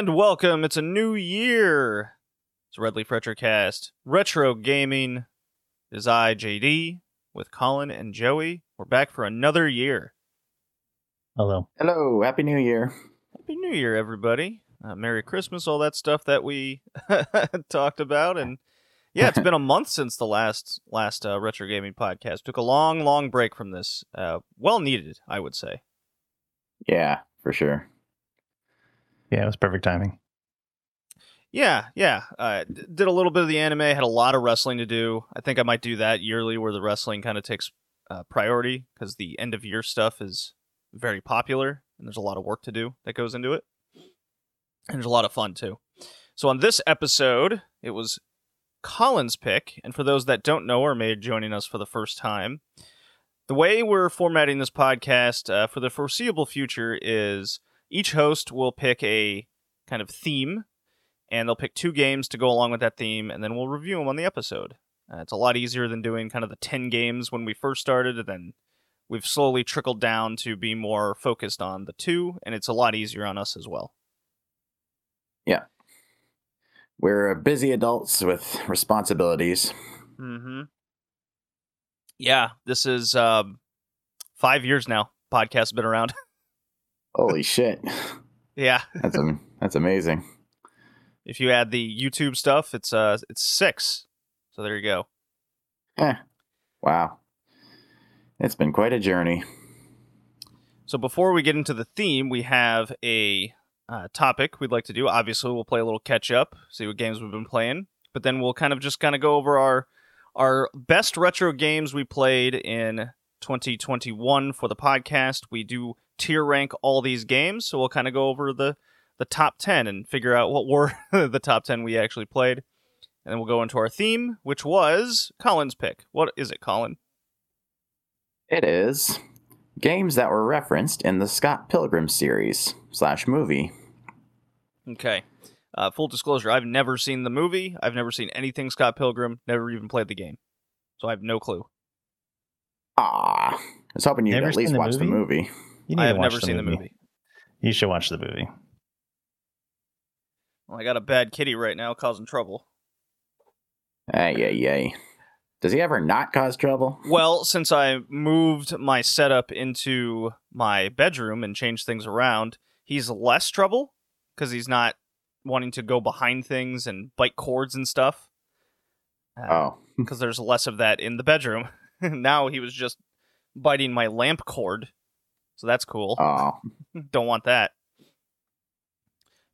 And welcome. It's a new year. It's Red Leaf Retrocast. Retro Gaming is I, JD, with Colin and Joey. We're back for another year. Hello. Hello, Happy New Year. Happy New Year, everybody. Uh, Merry Christmas, all that stuff that we talked about. And yeah, it's been a month since the last last uh, Retro Gaming podcast. Took a long, long break from this. Uh, well needed, I would say. Yeah, for sure. Yeah, it was perfect timing. Yeah, yeah. Uh, did a little bit of the anime. Had a lot of wrestling to do. I think I might do that yearly, where the wrestling kind of takes uh, priority because the end of year stuff is very popular, and there's a lot of work to do that goes into it, and there's a lot of fun too. So on this episode, it was Colin's pick, and for those that don't know or may be joining us for the first time, the way we're formatting this podcast uh, for the foreseeable future is each host will pick a kind of theme and they'll pick two games to go along with that theme, and then we'll review them on the episode. Uh, it's a lot easier than doing kind of the 10 games when we first started, and then we've slowly trickled down to be more focused on the two, and it's a lot easier on us as well. Yeah. We're busy adults with responsibilities. Mm-hmm. Yeah, this is um, five years now. Podcast's been around. Holy shit. yeah, That's that's amazing. if you add the YouTube stuff, it's uh, it's six. So there you go. Yeah. Wow. It's been quite a journey. So before we get into the theme, we have a uh, topic we'd like to do. Obviously, we'll play a little catch up, see what games we've been playing, but then we'll kind of just kind of go over our our best retro games we played in 2021 for the podcast. We do tier rank all these games, so we'll kind of go over the the top 10 and figure out what were the top 10 we actually played. And then we'll go into our theme, which was Colin's pick. What is it, Colin? It is games that were referenced in the Scott Pilgrim series slash movie. Okay. Uh, full disclosure, I've never seen the movie. I've never seen anything Scott Pilgrim. Never even played the game, so I have no clue. Ah, I was hoping you'd Never at least seen the watch the movie? Movie. You need I to have watch never seen the movie. You should watch the movie. Well, I got a bad kitty right now causing trouble. Ay, ay, ay. Does he ever not cause trouble? Well, since I moved my setup into my bedroom and changed things around, he's less trouble because he's not wanting to go behind things and bite cords and stuff. Uh, oh, because there's less of that in the bedroom. now he was just biting my lamp cord, so that's cool. oh. Don't want that.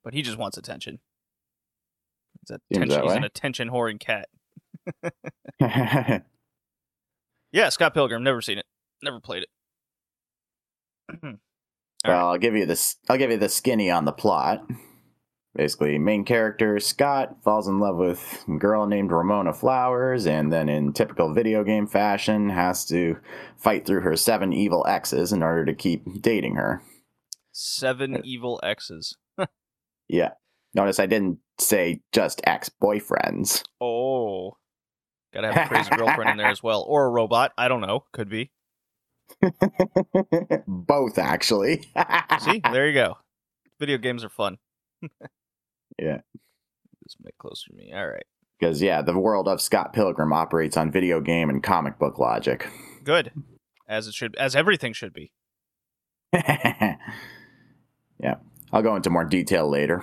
But he just wants attention. He's, attention, he's an attention whoring cat. Yeah, Scott Pilgrim. Never seen it. Never played it. well, I'll give you this. I'll give you the skinny on the plot. Basically, main character Scott falls in love with a girl named Ramona Flowers, and then, in typical video game fashion, has to fight through her seven evil exes in order to keep dating her. Seven uh, evil exes. Yeah. Notice I didn't say just ex boyfriends. Oh. Gotta have a crazy girlfriend in there as well. Or a robot. I don't know. Could be. Both, actually. See? There you go. Video games are fun. Yeah. This mic closer to me. All right. Because, yeah, the world of Scott Pilgrim operates on video game and comic book logic. Good. As it should as everything should be. yeah. I'll go into more detail later.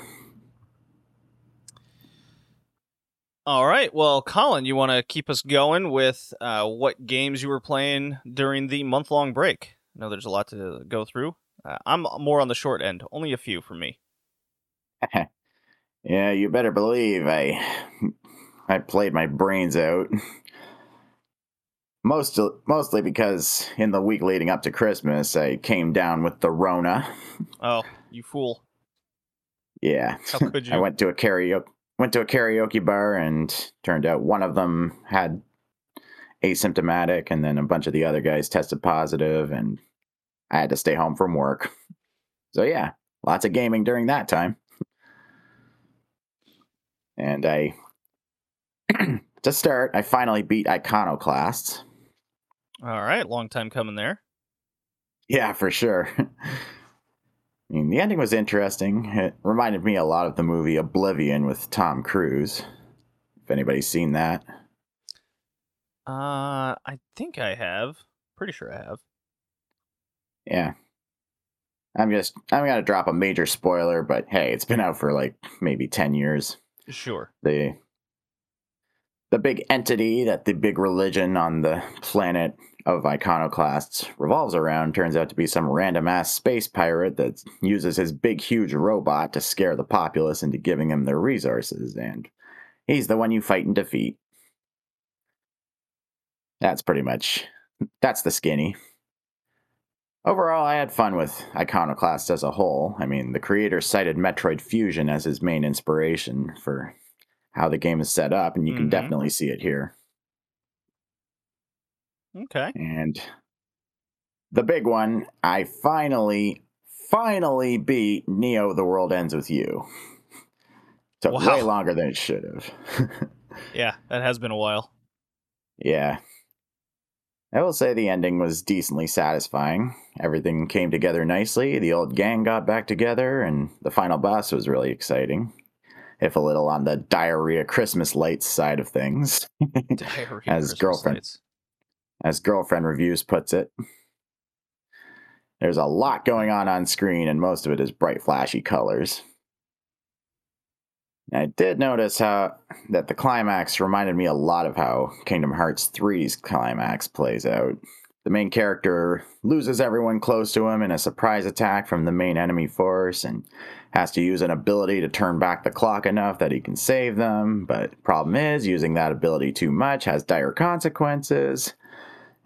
All right. Well, Colin, you want to keep us going with uh, what games you were playing during the month long break? I know there's a lot to go through. Uh, I'm more on the short end, only a few for me. yeah, you better believe I I played my brains out. Most mostly because in the week leading up to Christmas, I came down with the Rona. Oh, you fool. Yeah. How could you? I went to a karaoke went to a karaoke bar and turned out one of them had asymptomatic and then a bunch of the other guys tested positive and I had to stay home from work. So yeah, lots of gaming during that time. And I to start, I finally beat Iconoclasts. All right. Long time coming there. Yeah, for sure. I mean, the ending was interesting. It reminded me a lot of the movie Oblivion with Tom Cruise. If anybody's seen that. Uh, I think I have. Pretty sure I have. Yeah. I'm just I'm gonna drop a major spoiler, but hey, it's been out for like maybe ten years. Sure. The the big entity that the big religion on the planet of iconoclasts revolves around turns out to be some random ass space pirate that uses his big huge robot to scare the populace into giving him their resources, and he's the one you fight and defeat. That's pretty much that's the skinny. Overall, I had fun with Iconoclast as a whole. I mean, the creator cited Metroid Fusion as his main inspiration for how the game is set up, and you can Mhm. definitely see it here. Okay. And the big one, I finally, finally beat Neo The World Ends With You. Took Wow. way longer than it should have. Yeah, that has been a while. yeah. I will say the ending was decently satisfying. Everything came together nicely. The old gang got back together, and the final boss was really exciting. If a little on the diarrhea Christmas lights side of things, Diarrhea As Christmas girlfriend. lights. as Girlfriend Reviews puts it. There's a lot going on on screen, and most of it is bright, flashy colors. I did notice how that the climax reminded me a lot of how Kingdom Hearts 3's climax plays out. The main character loses everyone close to him in a surprise attack from the main enemy force and has to use an ability to turn back the clock enough that he can save them. But problem is, using that ability too much has dire consequences.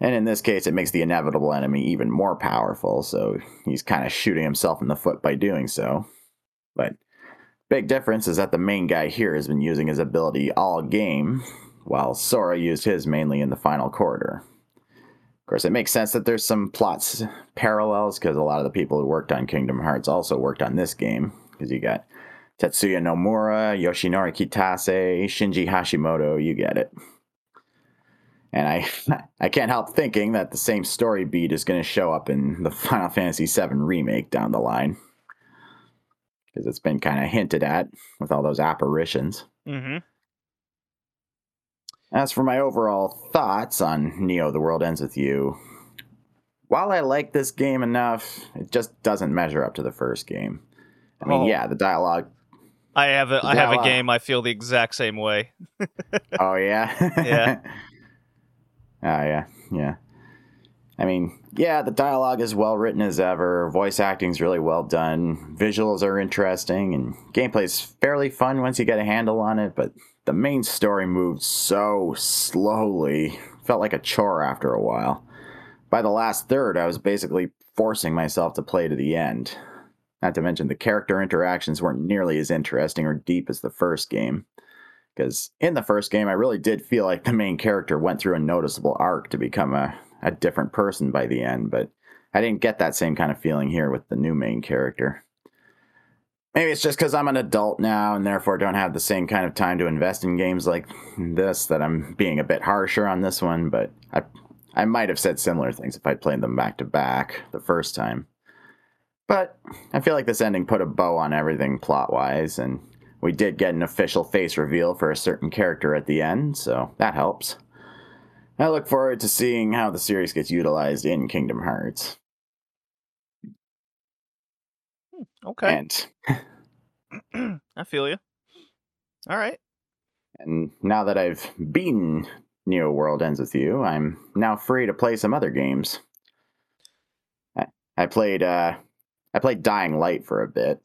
And in this case, it makes the inevitable enemy even more powerful, so he's kind of shooting himself in the foot by doing so. But big difference is that the main guy here has been using his ability all game, while Sora used his mainly in the final quarter. Of course, it makes sense that there's some plots parallels because a lot of the people who worked on Kingdom Hearts also worked on this game. Because you got Tetsuya Nomura, Yoshinori Kitase, Shinji Hashimoto, you get it. And I, I can't help thinking that the same story beat is going to show up in the Final Fantasy VII remake down the line, because it's been kind of hinted at with all those apparitions. Mm-hmm. As for my overall thoughts on Neo: The World Ends with You, while I like this game enough, it just doesn't measure up to the first game. I mean, Oh. yeah, the dialogue. I have a I have a game. I feel the exact same way. Oh yeah. Yeah. Oh yeah, yeah. I mean, yeah, the dialogue is well written as ever. Voice acting's really well done. Visuals are interesting, and gameplay's fairly fun once you get a handle on it. But the main story moved so slowly, felt like a chore after a while. By the last third, I was basically forcing myself to play to the end. Not to mention the character interactions weren't nearly as interesting or deep as the first game. Because in the first game, I really did feel like the main character went through a noticeable arc to become a, a different person by the end, but I didn't get that same kind of feeling here with the new main character. Maybe it's just because I'm an adult now and therefore don't have the same kind of time to invest in games like this that I'm being a bit harsher on this one, but I, I might have said similar things if I'd played them back to back the first time. But I feel like this ending put a bow on everything plot wise, and we did get an official face reveal for a certain character at the end, so that helps. I look forward to seeing how the series gets utilized in Kingdom Hearts. Okay, And I feel you. All right. and now that I've beaten Neo World Ends with You, I'm now free to play some other games. I, I played uh I played Dying Light for a bit.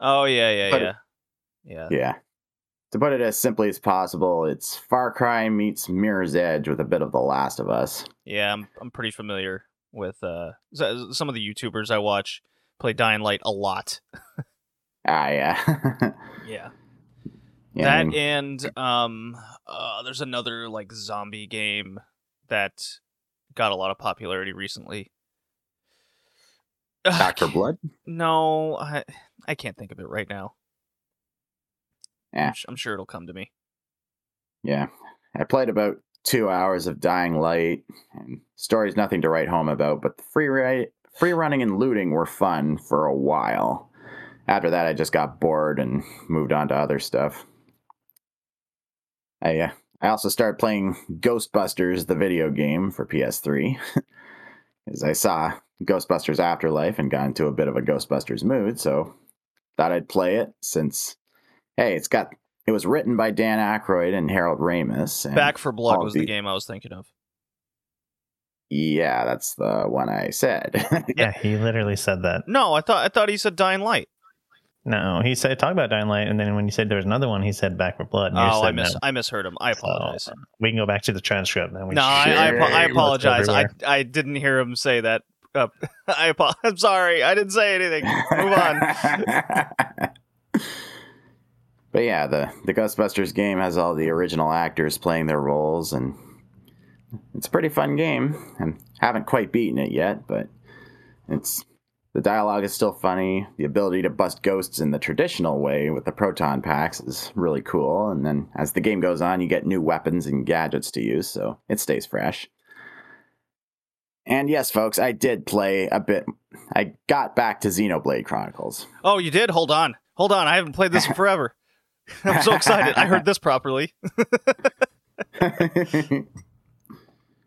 Oh yeah, yeah, But- yeah, yeah. Yeah. To put it as simply as possible, it's Far Cry meets Mirror's Edge with a bit of The Last of Us. Yeah, I'm I'm pretty familiar with uh some of the YouTubers I watch play Dying Light a lot. Ah, yeah. Yeah. yeah I that mean, and um uh there's another like zombie game that got a lot of popularity recently. Back Blood? No, I I can't think of it right now. Yeah. I'm, sure it'll come to me. Yeah. I played about two hours of Dying Light, and story's nothing to write home about, but the free rate, free running and looting were fun for a while. After that, I just got bored and moved on to other stuff. I uh, I also started playing Ghostbusters, the video game for PS3, as I saw Ghostbusters Afterlife and got into a bit of a Ghostbusters mood. So thought I'd play it since, hey, it's got it was written by Dan Aykroyd and Harold Ramis. And Back for Blood was the the- game I was thinking of. Yeah, that's the one I said. Yeah, he literally said that. No, I thought I thought he said Dying Light. No, he said talk about Dying Light, and then when you said there was another one, he said Back for Blood. Oh, I said mis no. I misheard him. I So, apologize. we can go back to the transcript. Then we no, I, I, I apologize. I I didn't hear him say that. Uh, I apo- I'm sorry. I didn't say anything. Move on. but yeah, the the Ghostbusters game has all the original actors playing their roles, and it's a pretty fun game. And haven't quite beaten it yet, but it's the dialogue is still funny. The ability to bust ghosts in the traditional way with the proton packs is really cool. And then as the game goes on, you get new weapons and gadgets to use, so it stays fresh. And yes, folks, I did play a bit. I got back to Xenoblade Chronicles. Oh, you did? Hold on. Hold on. I haven't played this in forever. I'm so excited. I heard this properly.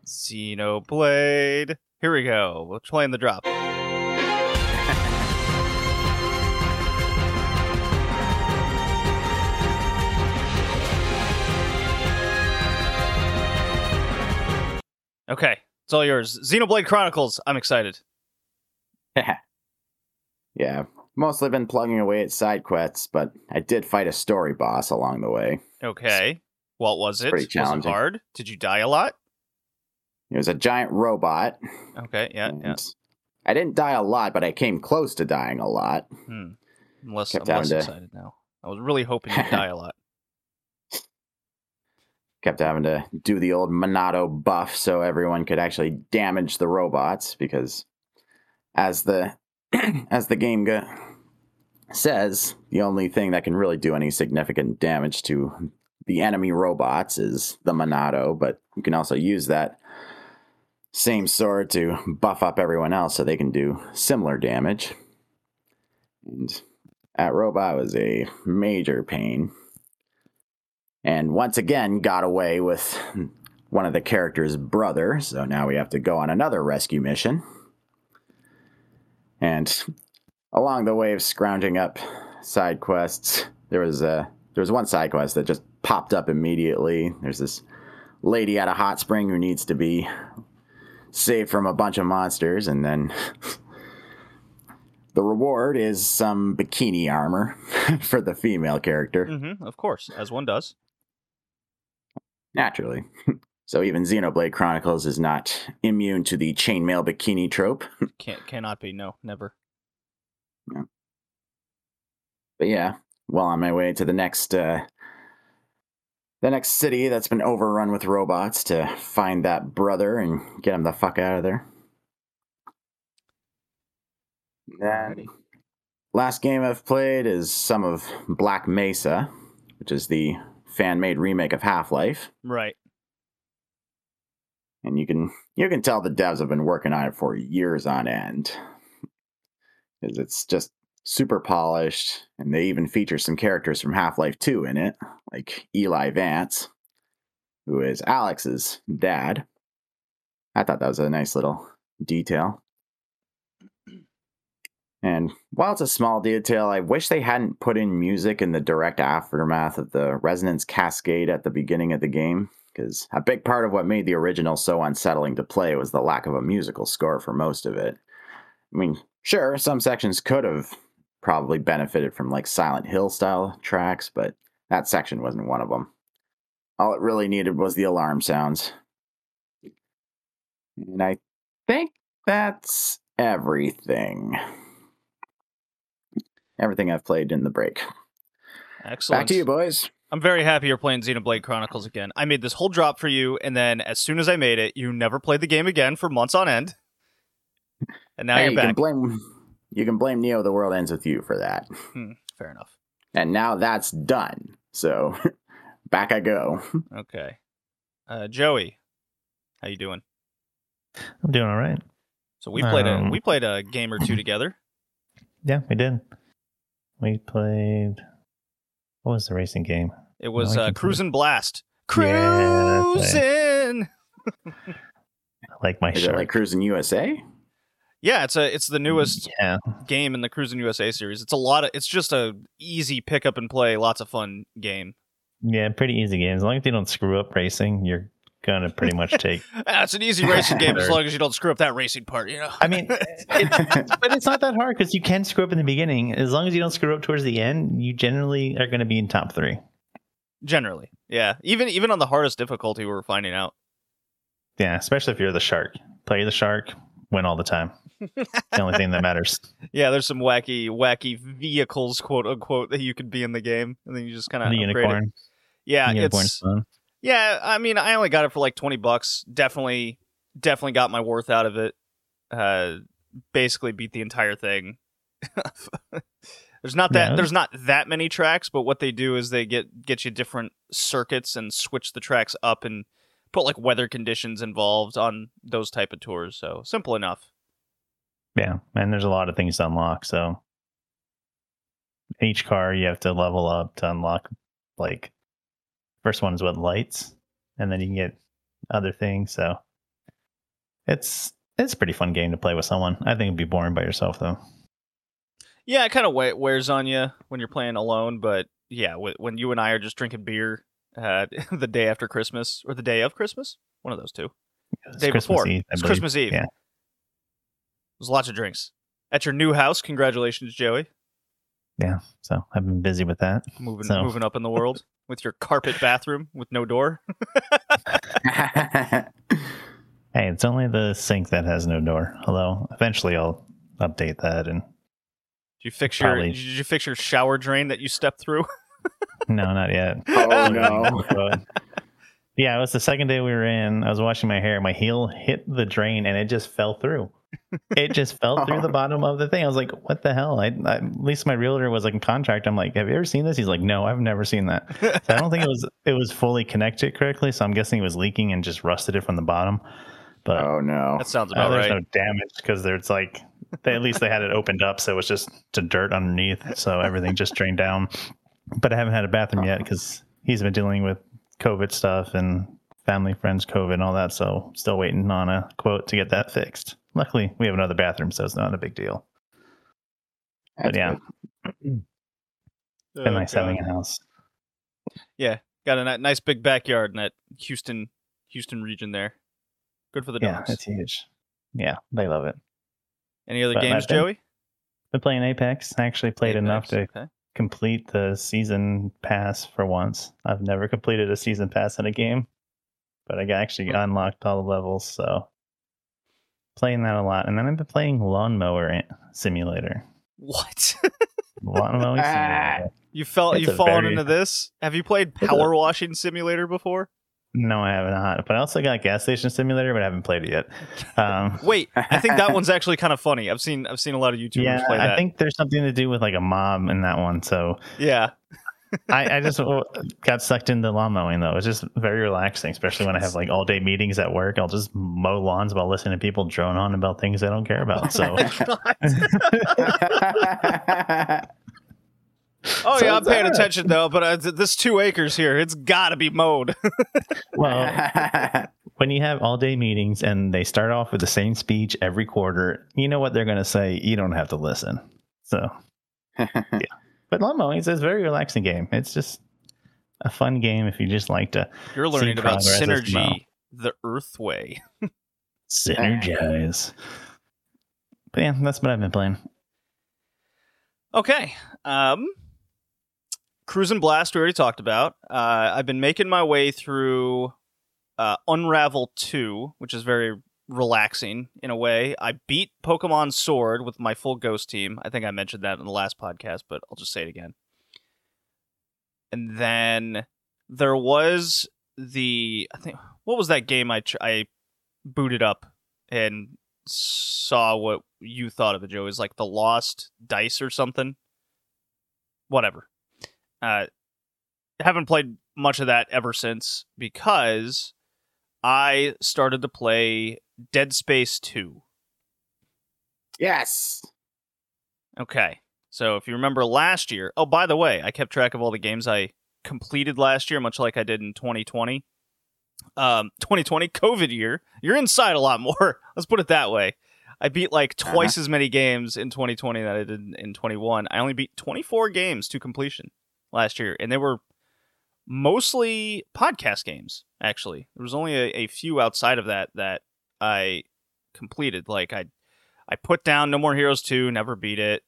Xenoblade. Here we go. We're playing the drop. Okay, it's all yours. Xenoblade Chronicles. I'm excited. yeah, mostly been plugging away at side quests, but I did fight a story boss along the way. Okay. What was it? pretty Was it challenging. hard? Did you die a lot? It was a giant robot. Okay, yeah, yeah. I didn't die a lot, but I came close to dying a lot. Hmm. I'm less, Kept I'm less to- excited now. I was really hoping you'd die a lot. Kept having to do the old Monado buff so everyone could actually damage the robots because as the as the game go- says, the only thing that can really do any significant damage to the enemy robots is the Monado, but you can also use that same sword to buff up everyone else so they can do similar damage. And that robot was a major pain. And once again, got away with one of the character's brother, so now we have to go on another rescue mission. And along the way of scrounging up side quests, there was a there was one side quest that just popped up immediately. There's this lady at a hot spring who needs to be saved from a bunch of monsters, and then the reward is some bikini armor for the female character, hmm of course, as one does. naturally. So even Xenoblade Chronicles is not immune to the chainmail bikini trope. Can't cannot be. No, never. But yeah, well on my way to the next uh the next city that's been overrun with robots to find that brother and get him the fuck out of there. Then last game I've played is some of Black Mesa, which is the fan-made remake of Half-Life. Right. And you can you can tell the devs have been working on it for years on end. 'Cause it's just super polished and they even feature some characters from half-life 2 in it like eli vance who is Alyx's dad. I thought that was a nice little detail. And while it's a small detail i wish they hadn't put in music in the direct aftermath of the resonance cascade at the beginning of the game because a big part of what made the original so unsettling to play was the lack of a musical score for most of it. I mean, sure, some sections could have probably benefited from like Silent Hill style tracks, but that section wasn't one of them. All it really needed was the alarm sounds. And I think that's everything. Everything I've played in the break. Excellent. Back to you, boys. I'm very happy you're playing Xenoblade Chronicles again. I made this whole drop for you, and then as soon as I made it, you never played the game again for months on end. And now Hey, you're you can back. blame you can blame Neo the World Ends with You for that. Hmm, fair enough. And now that's done. So back I go. Okay. Uh, Joey, how you doing? I'm doing all right. So we played a Um, we played a game or two together. Yeah, we did. We played. What was the racing game? It was I uh, can see. Cruis'n Blast. Yeah, Cruis'n. I like my Is shirt. like Cruis'n USA? Yeah, it's a it's the newest Yeah, game in the Cruis'n USA series. It's a lot of it's just a easy pick up and play, lots of fun game. yeah, pretty easy game. As long as you don't screw up racing, you're gonna pretty much take. Ah, it's an easy racing game as long as you don't screw up that racing part, you know. I mean, it, but it's not that hard because you can screw up in the beginning. As long as you don't screw up towards the end, you generally are going to be in top three. Generally, yeah. Even even on the hardest difficulty, we're finding out. Yeah, especially if you're the shark. Play the shark, win all the time. the only thing that matters. Yeah, there's some wacky wacky vehicles, quote unquote, that you could be in the game, and then you just kind of the unicorn. Yeah, unicorn's it's fun. Yeah. I mean, I only got it for like twenty bucks. Definitely, definitely got my worth out of it. Uh, basically beat the entire thing. there's not that Yeah. there's not that many tracks, but what they do is they get get you different circuits and switch the tracks up and put like weather conditions involved on those type of tours. So simple enough. Yeah, and there's a lot of things to unlock. So each car you have to level up to unlock. Like first one is what lights, and then you can get other things. So it's it's a pretty fun game to play with someone. I think it'd be boring by yourself though. Yeah, it kind of wears on you when you're playing alone, but yeah, when you and I are just drinking beer uh, the day after Christmas or the day of Christmas, one of those two, It's day Christmas before, Eve, it's believe. Christmas Eve. Yeah. There's lots of drinks at your new house. Congratulations, Joey, Yeah. So I've been busy with that. moving So- moving up in the world with your carpet bathroom with no door. Hey, it's only the sink that has no door. Although eventually I'll update that and Did you fix your Probably. Did you fix your shower drain that you stepped through? no, not yet. oh no. But, yeah, it was the second day we were in. I was washing my hair. My heel hit the drain and it just fell through. It just fell through the bottom of the thing. I was like, "What the hell?" I, I at least my realtor was like in contract. I'm like, "Have you ever seen this?" He's like, "No, I've never seen that." So I don't think it was it was fully connected correctly. So I'm guessing it was leaking and just rusted it from the bottom. But Oh no. that sounds uh, there's right. no damage because there's like they, at least they had it opened up, so it was just to dirt underneath. So everything just drained down. But I haven't had a bathroom yet because he's been dealing with COVID stuff and family friends COVID and all that. So still waiting on a quote to get that fixed. Luckily, we have another bathroom, so it's not a big deal. But That's yeah, good. been Oh, nice God. having a house. Yeah, got a nice big backyard in that Houston Houston region there. Good for the dogs. Yeah, dogs. it's huge. Yeah, they love it. Any other But games, I've been- Joey? Been playing Apex. I actually played enough to okay. complete the season pass for once. I've never completed a season pass in a game, but I actually unlocked all the levels, so playing that a lot. And then I've been playing Lawnmower Simulator. What? Lawnmower Simulator. you fell It's you've fallen very- into this? Have you played Power Washing Simulator before? No, I have not. But I also got Gas Station Simulator, but I haven't played it yet. Um, Wait, I think that one's actually kind of funny. I've seen I've seen a lot of YouTubers yeah, play that. I think there's something to do with like a mob in that one. So yeah. I, I just uh, got sucked into lawn mowing though. It's just very relaxing, especially when I have like all day meetings at work. I'll just mow lawns while listening to people drone on about things I don't care about. So Oh yeah, I'm paying alright. attention though. But uh, th- this two acres here, it's got to be mowed. well, when you have all day meetings and they start off with the same speech every quarter, you know what they're going to say. You don't have to listen. So, but mowing is a very relaxing game. It's just a fun game if you just like to You're learning about progress as well. synergy, the Earth way. synergize. But yeah, that's what I've been playing. Okay. Um Cruis'n Blast we already talked about. Uh I've been making my way through uh Unravel 2, which is very relaxing in a way. I beat Pokemon Sword with my full ghost team. I think I mentioned that in the last podcast, but I'll just say it again. And then there was the I think what was that game I tr- I booted up and saw what you thought of it, Joe. Is like the Lost Dice or something. Whatever. Uh, haven't played much of that ever since because I started to play Dead Space Two. Yes. Okay. So if you remember last year, oh, by the way, I kept track of all the games I completed last year, much like I did in 2020. Um, 2020 COVID year. You're inside a lot more. Let's put it that way. I beat like twice as many games in 2020 that I did in- in 21. I only beat 24 games to completion last year, and they were mostly podcast games. Actually, there was only a, a few outside of that that I completed. Like I, I put down No More Heroes 2, never beat it.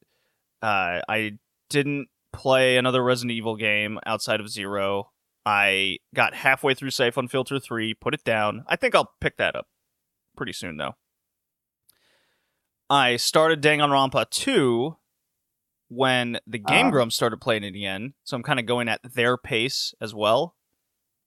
Uh, I didn't play another Resident Evil game outside of Zero. I got halfway through Siphon Filter 3, put it down. I think I'll pick that up pretty soon, though. I started Danganronpa 2 when the Game Ah. Grumps started playing it again, so I'm kind of going at their pace as well.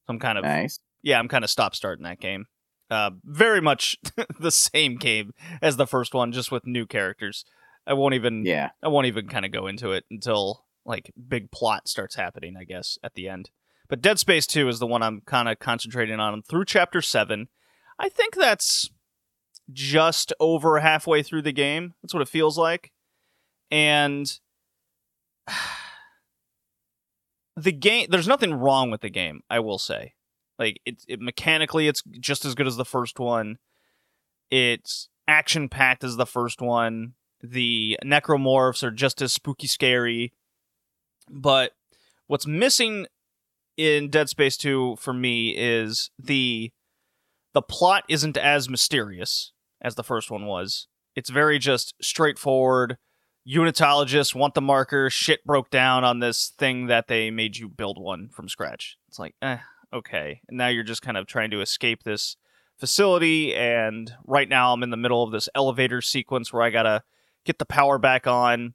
So I'm kind of Nice. yeah, I'm kind of stop starting that game. Uh, very much the same game as the first one, just with new characters. I won't even Yeah. I won't even kind of go into it until like big plot starts happening, I guess, at the end. But Dead Space 2 is the one I'm kind of concentrating on through chapter 7. I think that's just over halfway through the game. That's what it feels like. And the game there's nothing wrong with the game, I will say. Like it, it mechanically it's just as good as the first one. It's action packed as the first one. The necromorphs are just as spooky scary. But what's missing in Dead Space 2 for me is the the plot isn't as mysterious as the first one was. It's very just straightforward. Unitologists want the marker. Shit broke down on this thing that they made you build one from scratch. It's like, eh, okay. And now you're just kind of trying to escape this facility. And right now I'm in the middle of this elevator sequence where I gotta get the power back on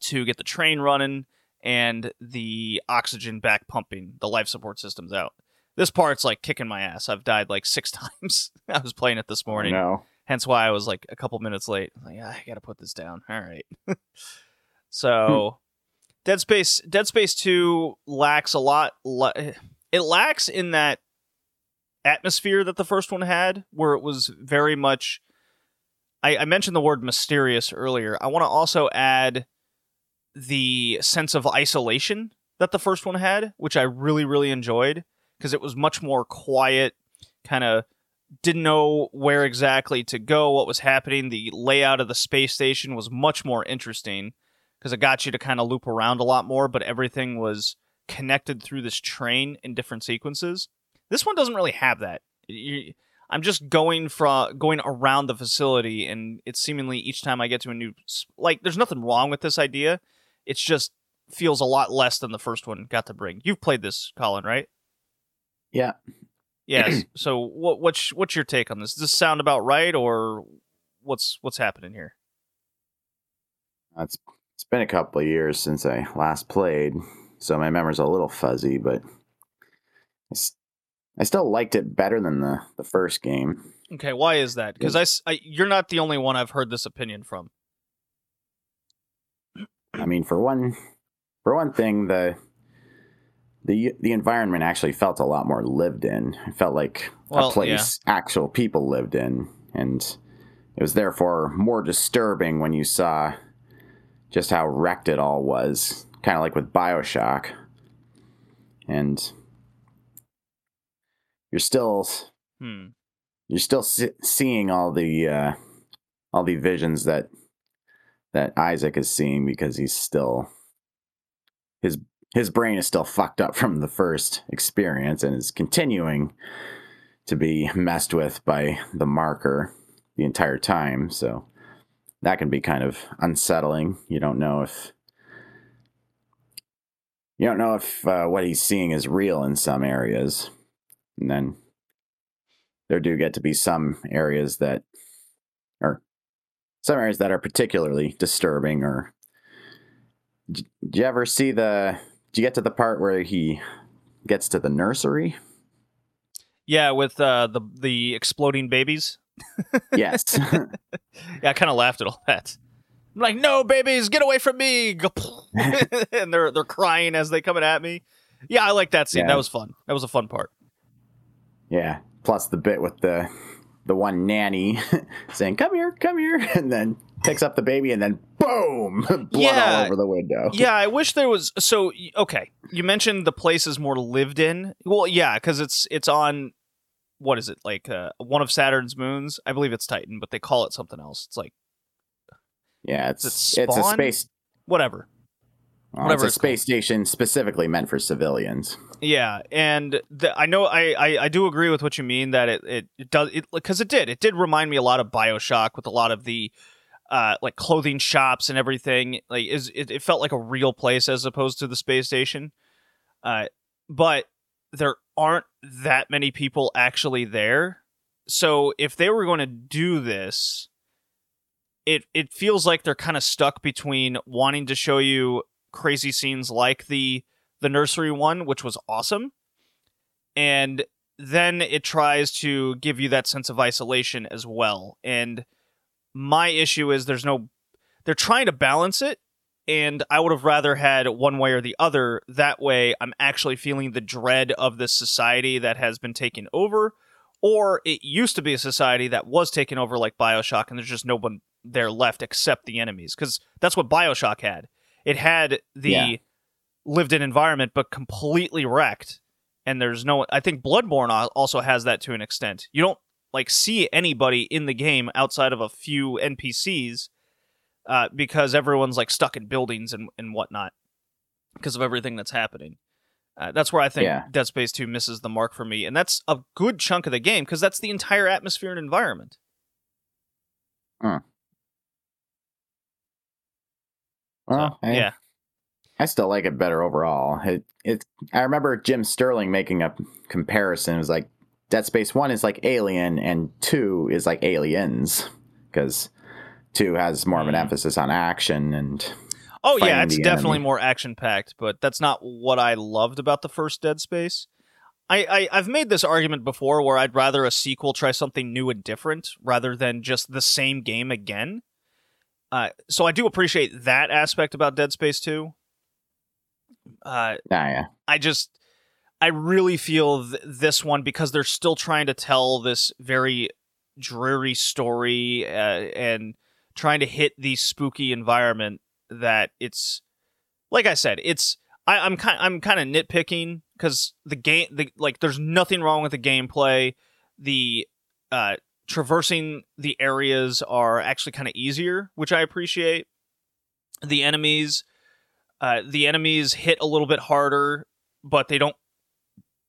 to get the train running and the oxygen back pumping, the life support system's out. This part's like kicking my ass. I've died like six times. I was playing it this morning No. hence why I was like a couple minutes late. Like, "Ah, I gotta put this down. All right. so, Dead Space, Dead Space Two lacks a lot. It lacks in that atmosphere that the first one had, where it was very much. I, I mentioned the word mysterious earlier. I want to also add the sense of isolation that the first one had, which I really, really enjoyed because it was much more quiet, kind of didn't know where exactly to go, what was happening. The layout of the space station was much more interesting because it got you to kind of loop around a lot more, but everything was connected through this train in different sequences. This one doesn't really have that. You, I'm just going from going around the facility, and it's seemingly each time I get to a new like. There's nothing wrong with this idea. It's just feels a lot less than the first one got to bring. You've played this, Colin, right? Yeah. Yes. so what what's what's your take on this? Does this sound about right or what's what's happening here? It's it's been a couple of years since I last played, so my memory's a little fuzzy, but I still liked it better than the, the first game. Okay, why is that? Because I, I- you're not the only one I've heard this opinion from. I mean, for one, for one thing, the the the environment actually felt a lot more lived in. It felt like Well, a place actual people lived in, and it was therefore more disturbing when you saw just how wrecked it all was. Kind of like with Bioshock, and you're still Hmm. you're still se- seeing all the uh, all the visions that that Isaac is seeing because he's still his his brain is still fucked up from the first experience and is continuing to be messed with by the marker the entire time. So that can be kind of unsettling. You don't know if you don't know if uh, what he's seeing is real in some areas, and then there do get to be some areas that or some areas that are particularly disturbing or d- did you ever see the did you get to the part where he gets to the nursery Yeah, with uh, the the exploding babies. yes Yeah, I kind of laughed at all that. I'm like, no, babies, get away from me! and they're they're crying as they coming at me. Yeah, I like that scene. Yeah. That was fun. That was a fun part. yeah plus the bit with the the one nanny saying come here come here and then picks up the baby, and then boom, blood Yeah. all over the window. yeah, I wish there was. So okay, you mentioned the place is more lived in. Well, yeah, because it's it's on what is it like uh, one of Saturn's moons? I believe it's Titan, but they call it something else. It's like Yeah, it's Is it it's a space. whatever. well, Whatever it's it's a space station specifically meant for civilians. Yeah, and the, I know I, I I do agree with what you mean that it it, it does it because it did it did remind me a lot of Bioshock with a lot of the uh like clothing shops and everything like is it, it felt like a real place as opposed to the space station, uh but there aren't that many people actually there, so if they were going to do this, it it feels like they're kind of stuck between wanting to show you crazy scenes like the the nursery one, which was awesome. And then it tries to give you that sense of isolation as well. And my issue is there's no they're trying to balance it and I would have rather had one way or the other. That way I'm actually feeling the dread of this society that has been taken over or it used to be a society that was taken over like BioShock and there's just no one there left except the enemies cuz that's what BioShock had. It had the Yeah. lived in environment but completely wrecked and there's no i think bloodborne also has that to an extent you don't like see anybody in the game outside of a few npcs uh, because everyone's like stuck in buildings and, and whatnot because of everything that's happening uh, that's where i think Yeah. dead space 2 misses the mark for me and that's a good chunk of the game because that's the entire atmosphere and environment Well, I, yeah I still like it better overall. It it I remember Jim Sterling making a comparison. It was like Dead Space One is like Alien, and Two is like Aliens, because Two has more of an Mm. emphasis on action and Oh yeah, it's definitely enemy. more action packed, but that's not what I loved about the first Dead Space. I, I I've made this argument before where I'd rather a sequel try something new and different rather than just the same game again. Uh, so I do appreciate that aspect about Dead Space 2. Uh, ah, yeah. I just I really feel th- this one because they're still trying to tell this very dreary story uh, and trying to hit the spooky environment that it's like I said it's I, I'm kind I'm kind of nitpicking because the game the like there's nothing wrong with the gameplay. The uh traversing the areas are actually kind of easier which I appreciate. The enemies uh, the enemies hit a little bit harder, but they don't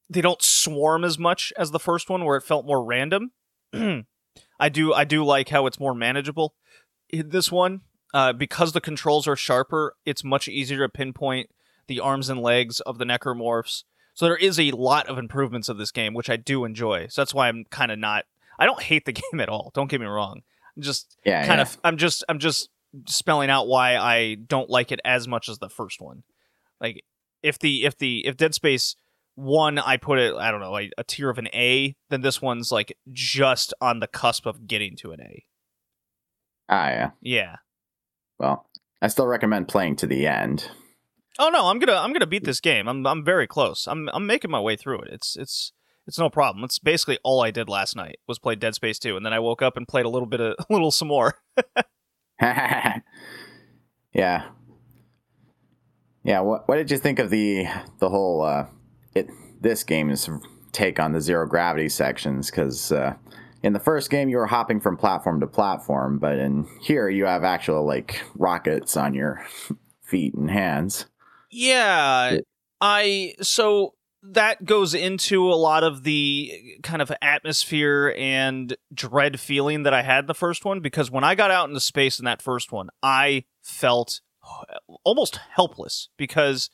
they don't swarm as much as the first one, where it felt more random. I do I do like how it's more manageable. In this one uh, because the controls are sharper. It's much easier to pinpoint the arms and legs of the necromorphs. So there is a lot of improvements of this game, which I do enjoy. So that's why I'm kind of not. I don't hate the game at all. Don't get me wrong. I'm just Yeah, kind yeah. of i'm just i'm just spelling out why i don't like it as much as the first one like if the if the if dead space one i put it i don't know like a tier of an a then this one's like just on the cusp of getting to an a Ah, yeah. yeah Well, I still recommend playing to the end. oh no i'm gonna i'm gonna beat this game. I'm i'm very close. I'm i'm making my way through it. It's it's it's no problem. It's basically all i did last night was play dead space 2 and then i woke up and played a little bit of a little some more. Yeah. Yeah, what what did you think of the the whole uh it this game's take on the zero gravity sections? Cuz uh in the first game you were hopping from platform to platform, but in here you have actual like rockets on your feet and hands. Yeah, Yeah. I so that goes into a lot of the kind of atmosphere and dread feeling that I had the first one because when I got out into space in that first one, I felt almost helpless because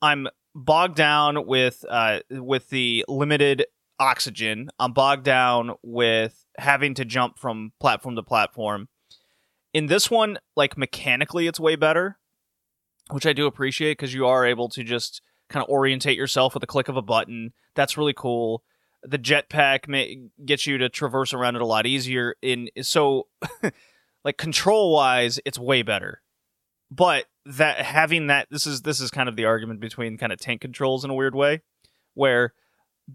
I'm bogged down with uh with the limited oxygen. I'm bogged down with having to jump from platform to platform. In this one, like mechanically it's way better which I do appreciate because you are able to just kind of orientate yourself with a click of a button. That's really cool. The jetpack may gets you to traverse around it a lot easier. In so, like control wise, it's way better. But that having that this is this is kind of the argument between kind of tank controls in a weird way, where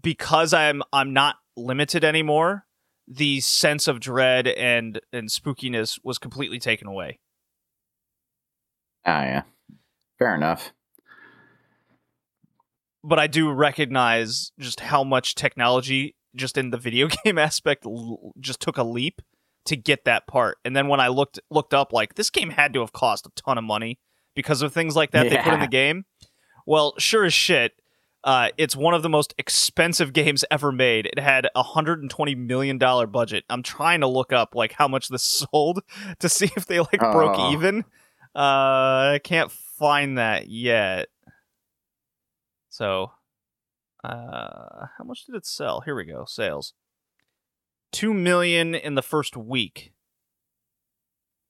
because I'm I'm not limited anymore, the sense of dread and and spookiness was completely taken away. Ah, yeah. Fair enough. But I do recognize just how much technology, just in the video game aspect, l- just took a leap to get that part. And then when I looked looked up, like this game had to have cost a ton of money because of things like that they put in the game. Well, sure as shit. Uh, it's one of the most expensive games ever made. It had a hundred and twenty million dollar budget. I'm trying to look up like how much this sold to see if they like broke Oh. even. Uh, I can't find that yet. So, uh, how much did it sell? Here we go. Sales. Two million in the first week.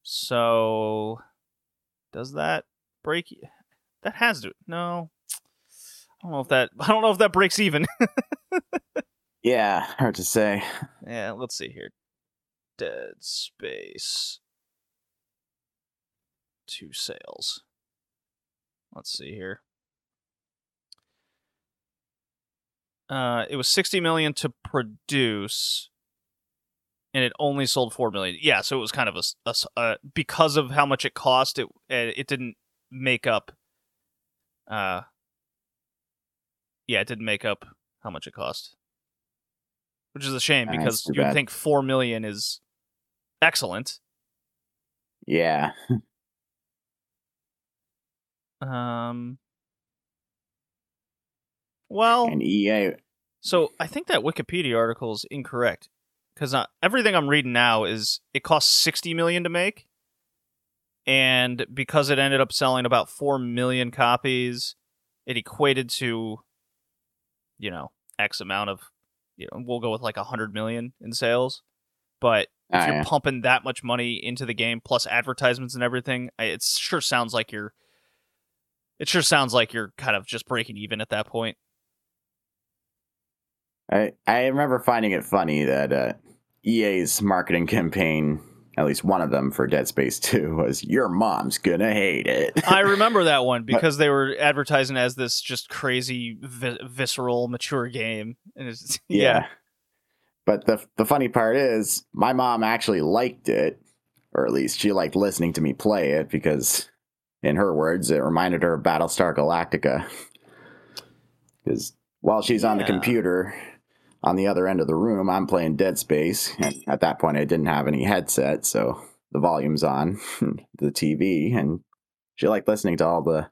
So, does that break? That has to. No, I don't know if that. I don't know if that breaks even. Yeah, hard to say. yeah, let's see here. Dead Space. Two sales. Let's see here. Uh, it was 60 million to produce and it only sold 4 million. Yeah, so it was kind of a uh, because of how much it cost it it it didn't make up uh yeah, it didn't make up how much it cost. Which is a shame Ah, because you would think 4 million is excellent. Yeah. Um Well, And EA So I think that Wikipedia article is incorrect because uh, everything I'm reading now is it cost 60 million to make, and because it ended up selling about four million copies, it equated to, you know, X amount of, you know, we'll go with like a hundred million in sales. But if Ah, you're yeah. pumping that much money into the game plus advertisements and everything, it sure sounds like you're. It sure sounds like you're kind of just breaking even at that point. I I remember finding it funny that uh, EA's marketing campaign, at least one of them for Dead Space 2, was "Your mom's gonna hate it." I remember that one because they were advertising as this just crazy, vi- visceral, mature game, and it's yeah. But the the funny part is, my mom actually liked it, or at least she liked listening to me play it because, in her words, it reminded her of Battlestar Galactica. Because while she's on the computer, on the other end of the room, I'm playing Dead Space, and at that point, I didn't have any headset, so the volume's on the TV, and she liked listening to all the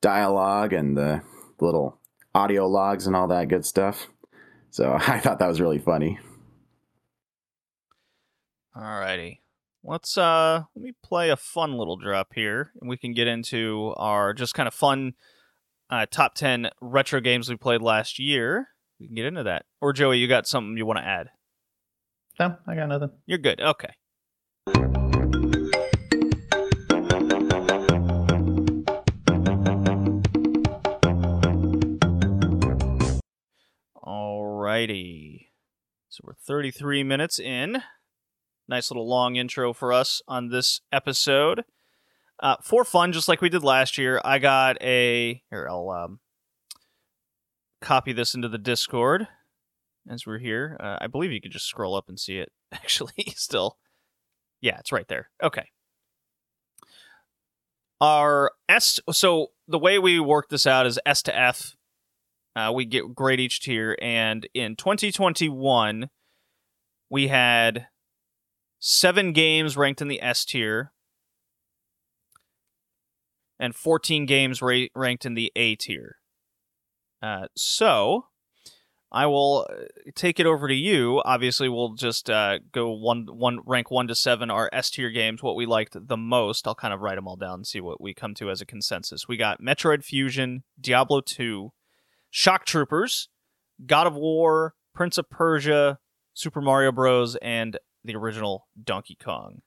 dialogue and the little audio logs and all that good stuff. So I thought that was really funny. Alrighty, let's uh let me play a fun little drop here, and we can get into our just kind of fun uh, top ten retro games we played last year. We can get into that. Or Joey, you got something you want to add? No, I got nothing. You're good. Okay. Alrighty. So we're 33 minutes in. Nice little long intro for us on this episode. Uh, for fun, just like we did last year, I got a. Here, I'll um, copy this into the Discord as we're here. Uh, I believe you could just scroll up and see it, actually, still. Yeah, it's right there. Okay. Our S. So the way we work this out is S to F. Uh, we get grade each tier, and in 2021, we had seven games ranked in the S tier, and 14 games ra- ranked in the A tier. Uh, so, I will uh, take it over to you. Obviously, we'll just uh, go one one rank one to seven our S tier games, what we liked the most. I'll kind of write them all down and see what we come to as a consensus. We got Metroid Fusion, Diablo 2, Shock Troopers, God of War, Prince of Persia, Super Mario Bros, and the original Donkey Kong.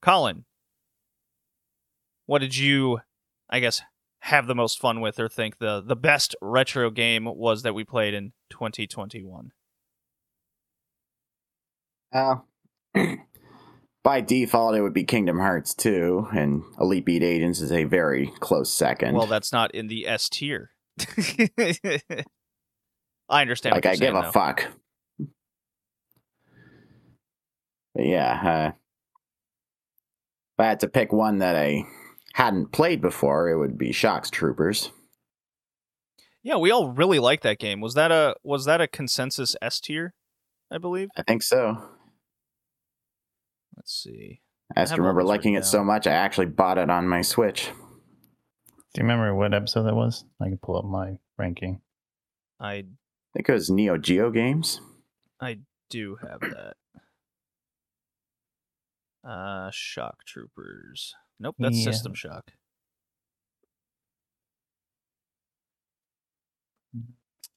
Colin, what did you, I guess, have the most fun with or think the, the best retro game was that we played in 2021? Uh, by default, it would be Kingdom Hearts 2, and Elite Beat Agents is a very close second. Well, that's not in the S tier. I understand. like, I give saying, a though. fuck. But yeah, uh, if I had to pick one that I hadn't played before, it would be Shocks Troopers. Yeah, we all really like that game. Was that a was that a consensus S tier? I believe. I think so. Let's see. I just have remember liking written it so much, I actually bought it on my Switch. Do you remember what episode that was? I can pull up my ranking. I I think it was Neo Geo Games. I do have that. Uh, Shock Troopers. Nope, that's Yeah. System Shock.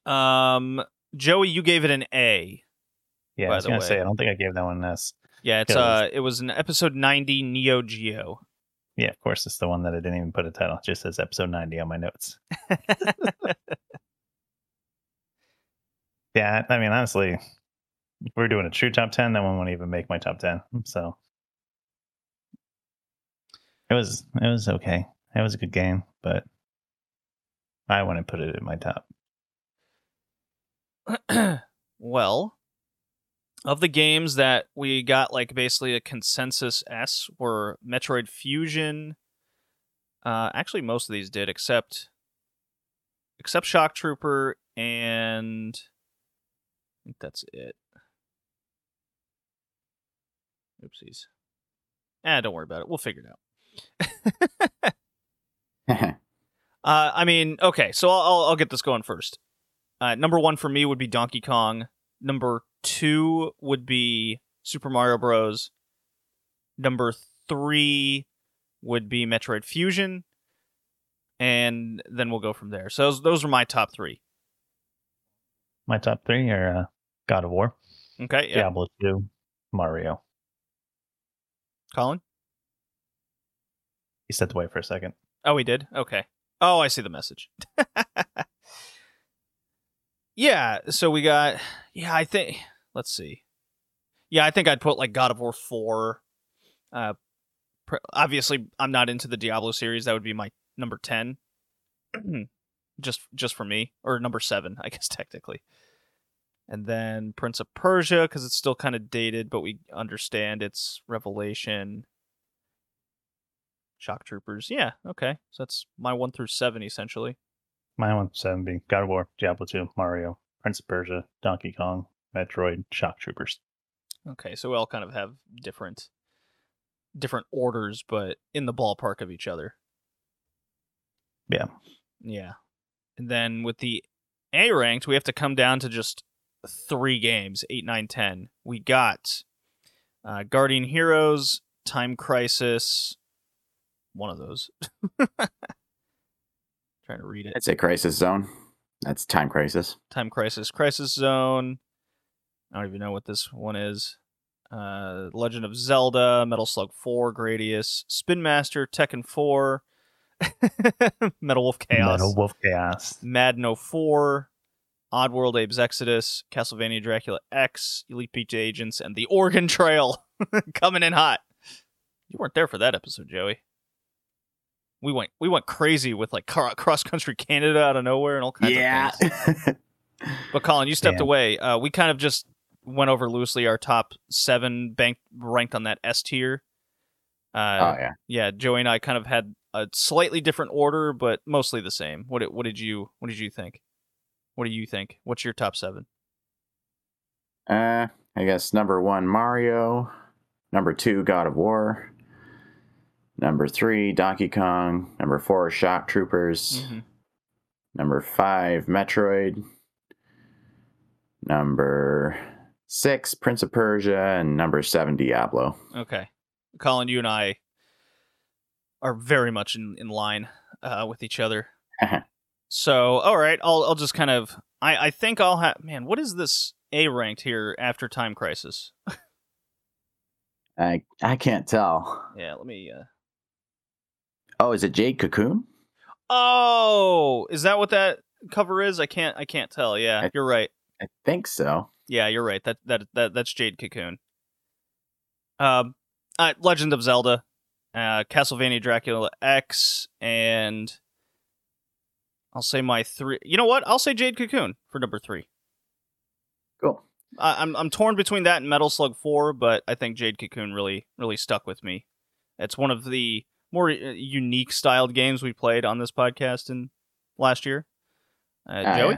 Um, Joey, you gave it an A. Yeah, By I was the gonna way. say I don't think I gave that one an S. Yeah, it's it was- uh, it was an episode ninety Neo Geo. Yeah, of course, it's the one that I didn't even put a title. It just says episode ninety on my notes. Yeah, I mean, honestly, if we're doing a true top ten, that one won't even make my top ten. So it was it was okay. It was a good game, but I wouldn't put it in my top. well, of the games that we got like basically a consensus S were Metroid Fusion. Uh, actually, most of these did, except except Shock Trooper and I think that's it. Oopsies. Ah, don't worry about it. We'll figure it out. Uh, I mean, okay, so I'll, I'll I'll get this going first. Uh, number one for me would be Donkey Kong. Number two would be Super Mario Bros. Number three would be Metroid Fusion, and then we'll go from there. So those, those are my top three. My top three are uh, God of War, Okay, yeah. Diablo two, Mario. Colin. He stepped away for a second. Oh, he did. Okay. Oh, I see the message. yeah. So we got. Yeah, I think. Let's see. Yeah, I think I'd put like God of War four. Uh, pr- obviously, I'm not into the Diablo series. That would be my number ten. just, just for me, or number seven, I guess technically. And then Prince of Persia because it's still kind of dated, but we understand its revelation. Shock Troopers. Yeah, okay. So that's my one through seven essentially. My one through seven being God of War, Diablo two, Mario, Prince of Persia, Donkey Kong, Metroid, Shock Troopers. Okay, so we all kind of have different different orders, but in the ballpark of each other. Yeah. Yeah. And then with the A ranked, we have to come down to just three games, eight, nine, ten. We got uh, Guardian Heroes, Time Crisis, one of those. Trying to read it. I'd say Crisis Zone. That's Time Crisis. Time Crisis, Crisis Zone. I don't even know what this one is. Uh, Legend of Zelda, Metal Slug 4, Gradius, Spin Master, Tekken 4, Metal Wolf Chaos, Metal Wolf Chaos. Madden 04, Oddworld Abe's Exodus, Castlevania Dracula X, Elite Beat Agents, and The Oregon Trail coming in hot. You weren't there for that episode, Joey. We went we went crazy with like cross country Canada out of nowhere and all kinds of things. But Colin, you stepped Yeah. away. Uh, we kind of just went over loosely our top seven bank ranked on that S tier. Uh, oh yeah. yeah, Joey and I kind of had a slightly different order, but mostly the same. What did, what did you what did you think? What do you think? What's your top seven? Uh, I guess number one Mario, number two God of War, number three Donkey Kong, number four Shock Troopers, Mhm. number five Metroid, number six Prince of Persia, and number seven Diablo. Okay, Colin, you and I are very much in, in line uh, with each other. so, all right, I'll I'll just kind of I I think I'll have man. What is this A ranked here after Time Crisis? I I can't tell. Yeah, let me. Uh... Oh, is it Jade Cocoon? Oh, is that what that cover is? I can't I can't tell. Yeah, I- you're right. I think so. Yeah, you're right. That that that that's Jade Cocoon. Um, uh, Legend of Zelda, uh, Castlevania Dracula X, and I'll say my three. You know what? I'll say Jade Cocoon for number three. Cool. I, I'm I'm torn between that and Metal Slug Four, but I think Jade Cocoon really really stuck with me. It's one of the more uh, unique styled games we played on this podcast in last year. Uh, Ah, Joey,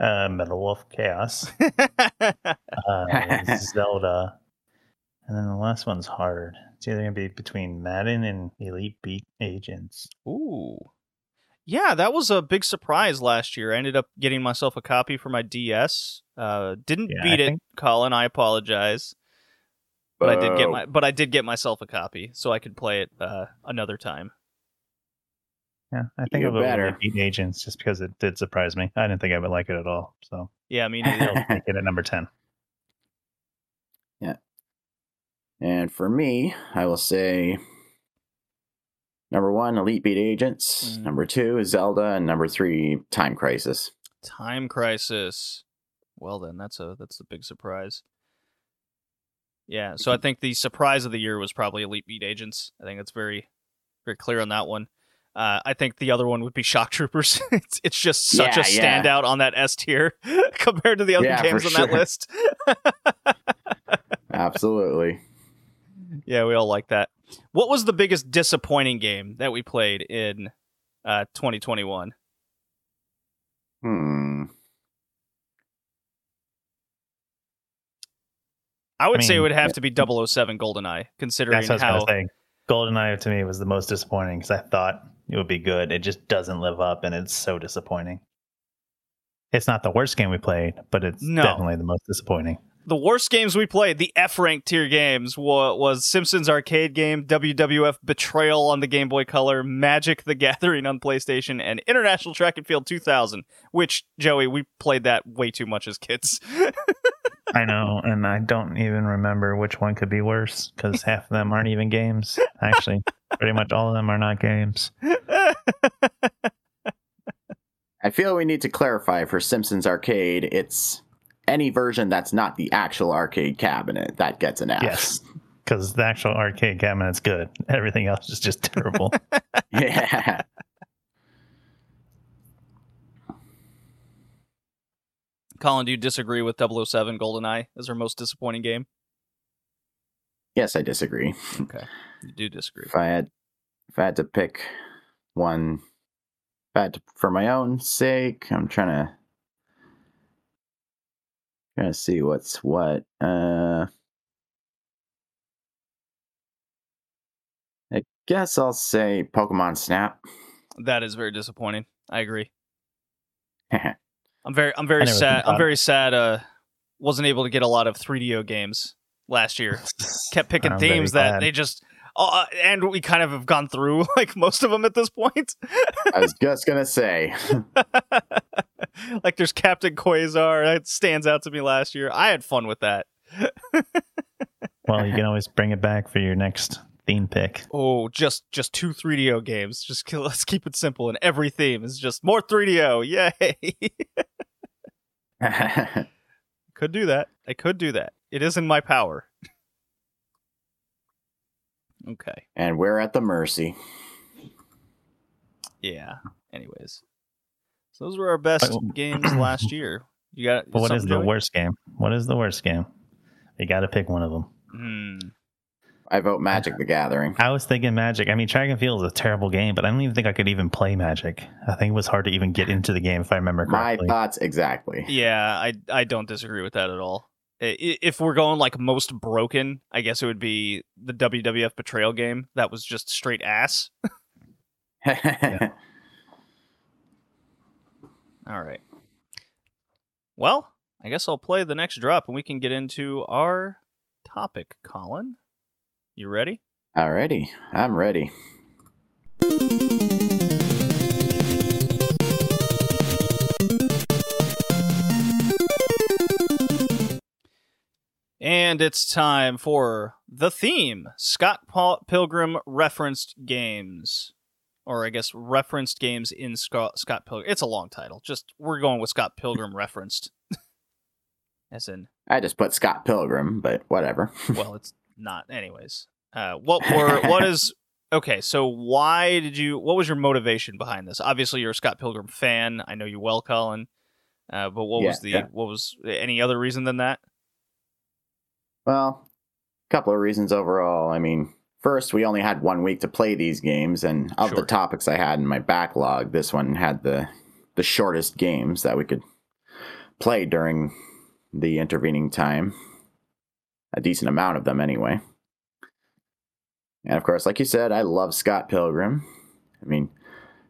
Uh, Metal Wolf Chaos, uh, Zelda, and then the last one's hard. It's either gonna be between Madden and Elite Beat Agents. Ooh. Yeah, that was a big surprise last year. I ended up getting myself a copy for my DS. Uh, didn't Yeah, beat I it, think- Colin. I apologize, but I did get my but I did get myself a copy so I could play it uh, another time. Yeah, I think You of it with better. Elite Beat Agents just because it did surprise me. I didn't think I would like it at all. So Yeah, I mean, I'll make it at number ten. Yeah, And for me, I will say number one, Elite Beat Agents. Mhm. Number two is Zelda, and number three, Time Crisis. Time Crisis. Well then, that's a that's a big surprise. Yeah, so I think the surprise of the year was probably Elite Beat Agents. I think it's very very clear on that one. Uh, I think the other one would be Shock Troopers. it's, it's just such a Yeah, yeah. standout on that S tier compared to the other Yeah, games on that list. Absolutely. yeah, we all like that. What was the biggest disappointing game that we played in uh, 2021? Hmm. I would I say it would have to be 007 GoldenEye, considering That's what I was how gonna say. GoldenEye to me was the most disappointing because I thought it would be good. It just doesn't live up, and it's so disappointing. It's not the worst game we played, but it's No. definitely the most disappointing. The worst games we played, the F rank tier games, wa- was Simpsons arcade game, WWF Betrayal on the Game Boy Color, Magic the Gathering on PlayStation, and International Track and Field 2000. Which Joey, we played that way too much as kids. I know, and I don't even remember which one could be worse because half of them aren't even games. Actually, pretty much all of them are not games. I feel we need to clarify for Simpsons Arcade, it's any version that's not the actual arcade cabinet that gets an F. Yes, because the actual arcade cabinet's good. Everything else is just terrible. yeah. Colin, do you disagree with 007 GoldenEye as our most disappointing game? Yes, I disagree. Okay, you do disagree. If I had if I had to pick one if I had to, for my own sake, I'm trying to trying to see what's what. Uh I guess I'll say Pokemon Snap. That is very disappointing. I agree. I'm very I'm very sad. I'm very sad uh wasn't able to get a lot of 3DO games last year. Kept picking I'm themes that glad. they just uh, and we kind of have gone through like most of them at this point. I was just gonna say. Like there's Captain Quasar that stands out to me last year. I had fun with that. Well, you can always bring it back for your next theme pick. Oh, just just two 3DO games. Just k- let's keep it simple and every theme is just more 3DO. Yay. could do that. I could do that. It is in my power. okay. and we're at the mercy. Yeah. Anyways, so those were our best games last year. You got. But what is the Joey? worst game? What is the worst game? You got to pick one of them. Hmm. I vote Magic the Gathering. I was thinking Magic. I mean, Track and Field is a terrible game, but I don't even think I could even play Magic. I think it was hard to even get into the game if I remember correctly. My thoughts exactly. Yeah, I I don't disagree with that at all. I- i- If we're going like most broken, I guess it would be the WWF Betrayal game. That was just straight ass. All right. Well, I guess I'll play the next drop and we can get into our topic, Colin. You ready? Alrighty, I'm ready. And it's time for the theme Scott Pilgrim referenced games. Or I guess referenced games in Scott, Scott Pilgrim. It's a long title. Just we're going with Scott Pilgrim referenced. As in, I just put Scott Pilgrim, but whatever. well, it's not. Anyways, uh, what were what is okay? So why did you? What was your motivation behind this? Obviously, you're a Scott Pilgrim fan. I know you well, Colin. Uh, but what Yeah, was the yeah. what was any other reason than that? Well, a couple of reasons overall. I mean, first, we only had one week to play these games, and of Sure. the topics I had in my backlog, this one had the the shortest games that we could play during the intervening time. A decent amount of them, anyway. And of course, like you said, I love Scott Pilgrim. I mean,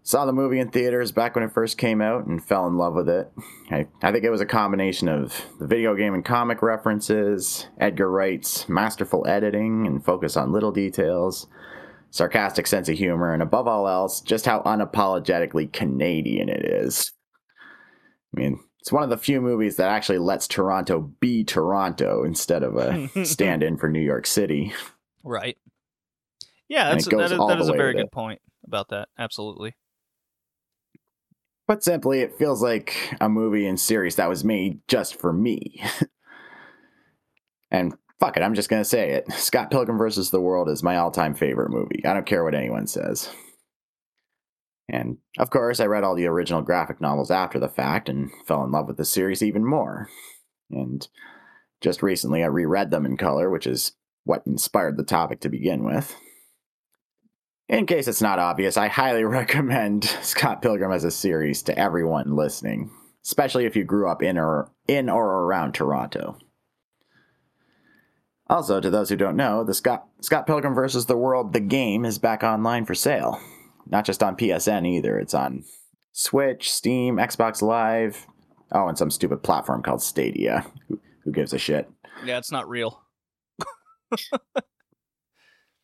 saw the movie in theaters back when it first came out and fell in love with it. I, I think it was a combination of the video game and comic references, Edgar Wright's masterful editing and focus on little details, sarcastic sense of humor, and above all else, just how unapologetically Canadian it is. I mean, it's one of the few movies that actually lets Toronto be Toronto instead of a stand in for New York City. Right. Yeah, that's that is, that is a very good it. point about that. Absolutely. Put simply, it feels like a movie and series that was made just for me. and fuck it, I'm just gonna say it. Scott Pilgrim vs. the World is my all-time favorite movie. I don't care what anyone says. And of course, I read all the original graphic novels after the fact and fell in love with the series even more. And just recently, I reread them in color, which is what inspired the topic to begin with. In case it's not obvious, I highly recommend Scott Pilgrim as a series to everyone listening, especially if you grew up in or in or around Toronto. Also, to those who don't know, the Scott Scott Pilgrim vs. the World the game is back online for sale. Not just on PSN either, it's on Switch, Steam, Xbox Live, oh, and some stupid platform called Stadia. Who, who gives a shit? Yeah, it's not real.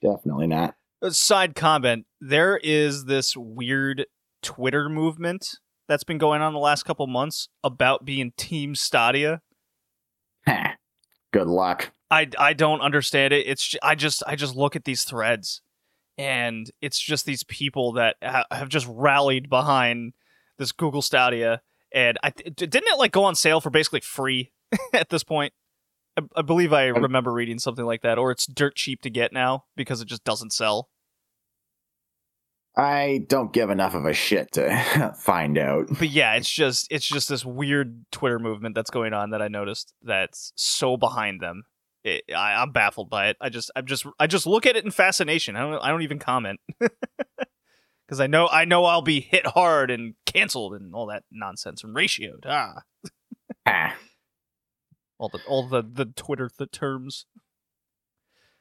Definitely not. Uh, Side comment: There is this weird Twitter movement that's been going on the last couple months about being Team Stadia. Good luck. I, I don't understand it. It's I just I just look at these threads, and it's just these people that ha- have just rallied behind this Google Stadia, and I th- didn't it like go on sale for basically free at this point. I, I believe I remember reading something like that, or it's dirt cheap to get now because it just doesn't sell. I don't give enough of a shit to find out. But yeah, it's just it's just this weird Twitter movement that's going on that I noticed that's so behind them. It, I, I'm baffled by it. I just I'm just I just look at it in fascination. I don't I don't even comment because I know I know I'll be hit hard and canceled and all that nonsense and ratioed. Ah, Ah, all the all the the Twitter the terms.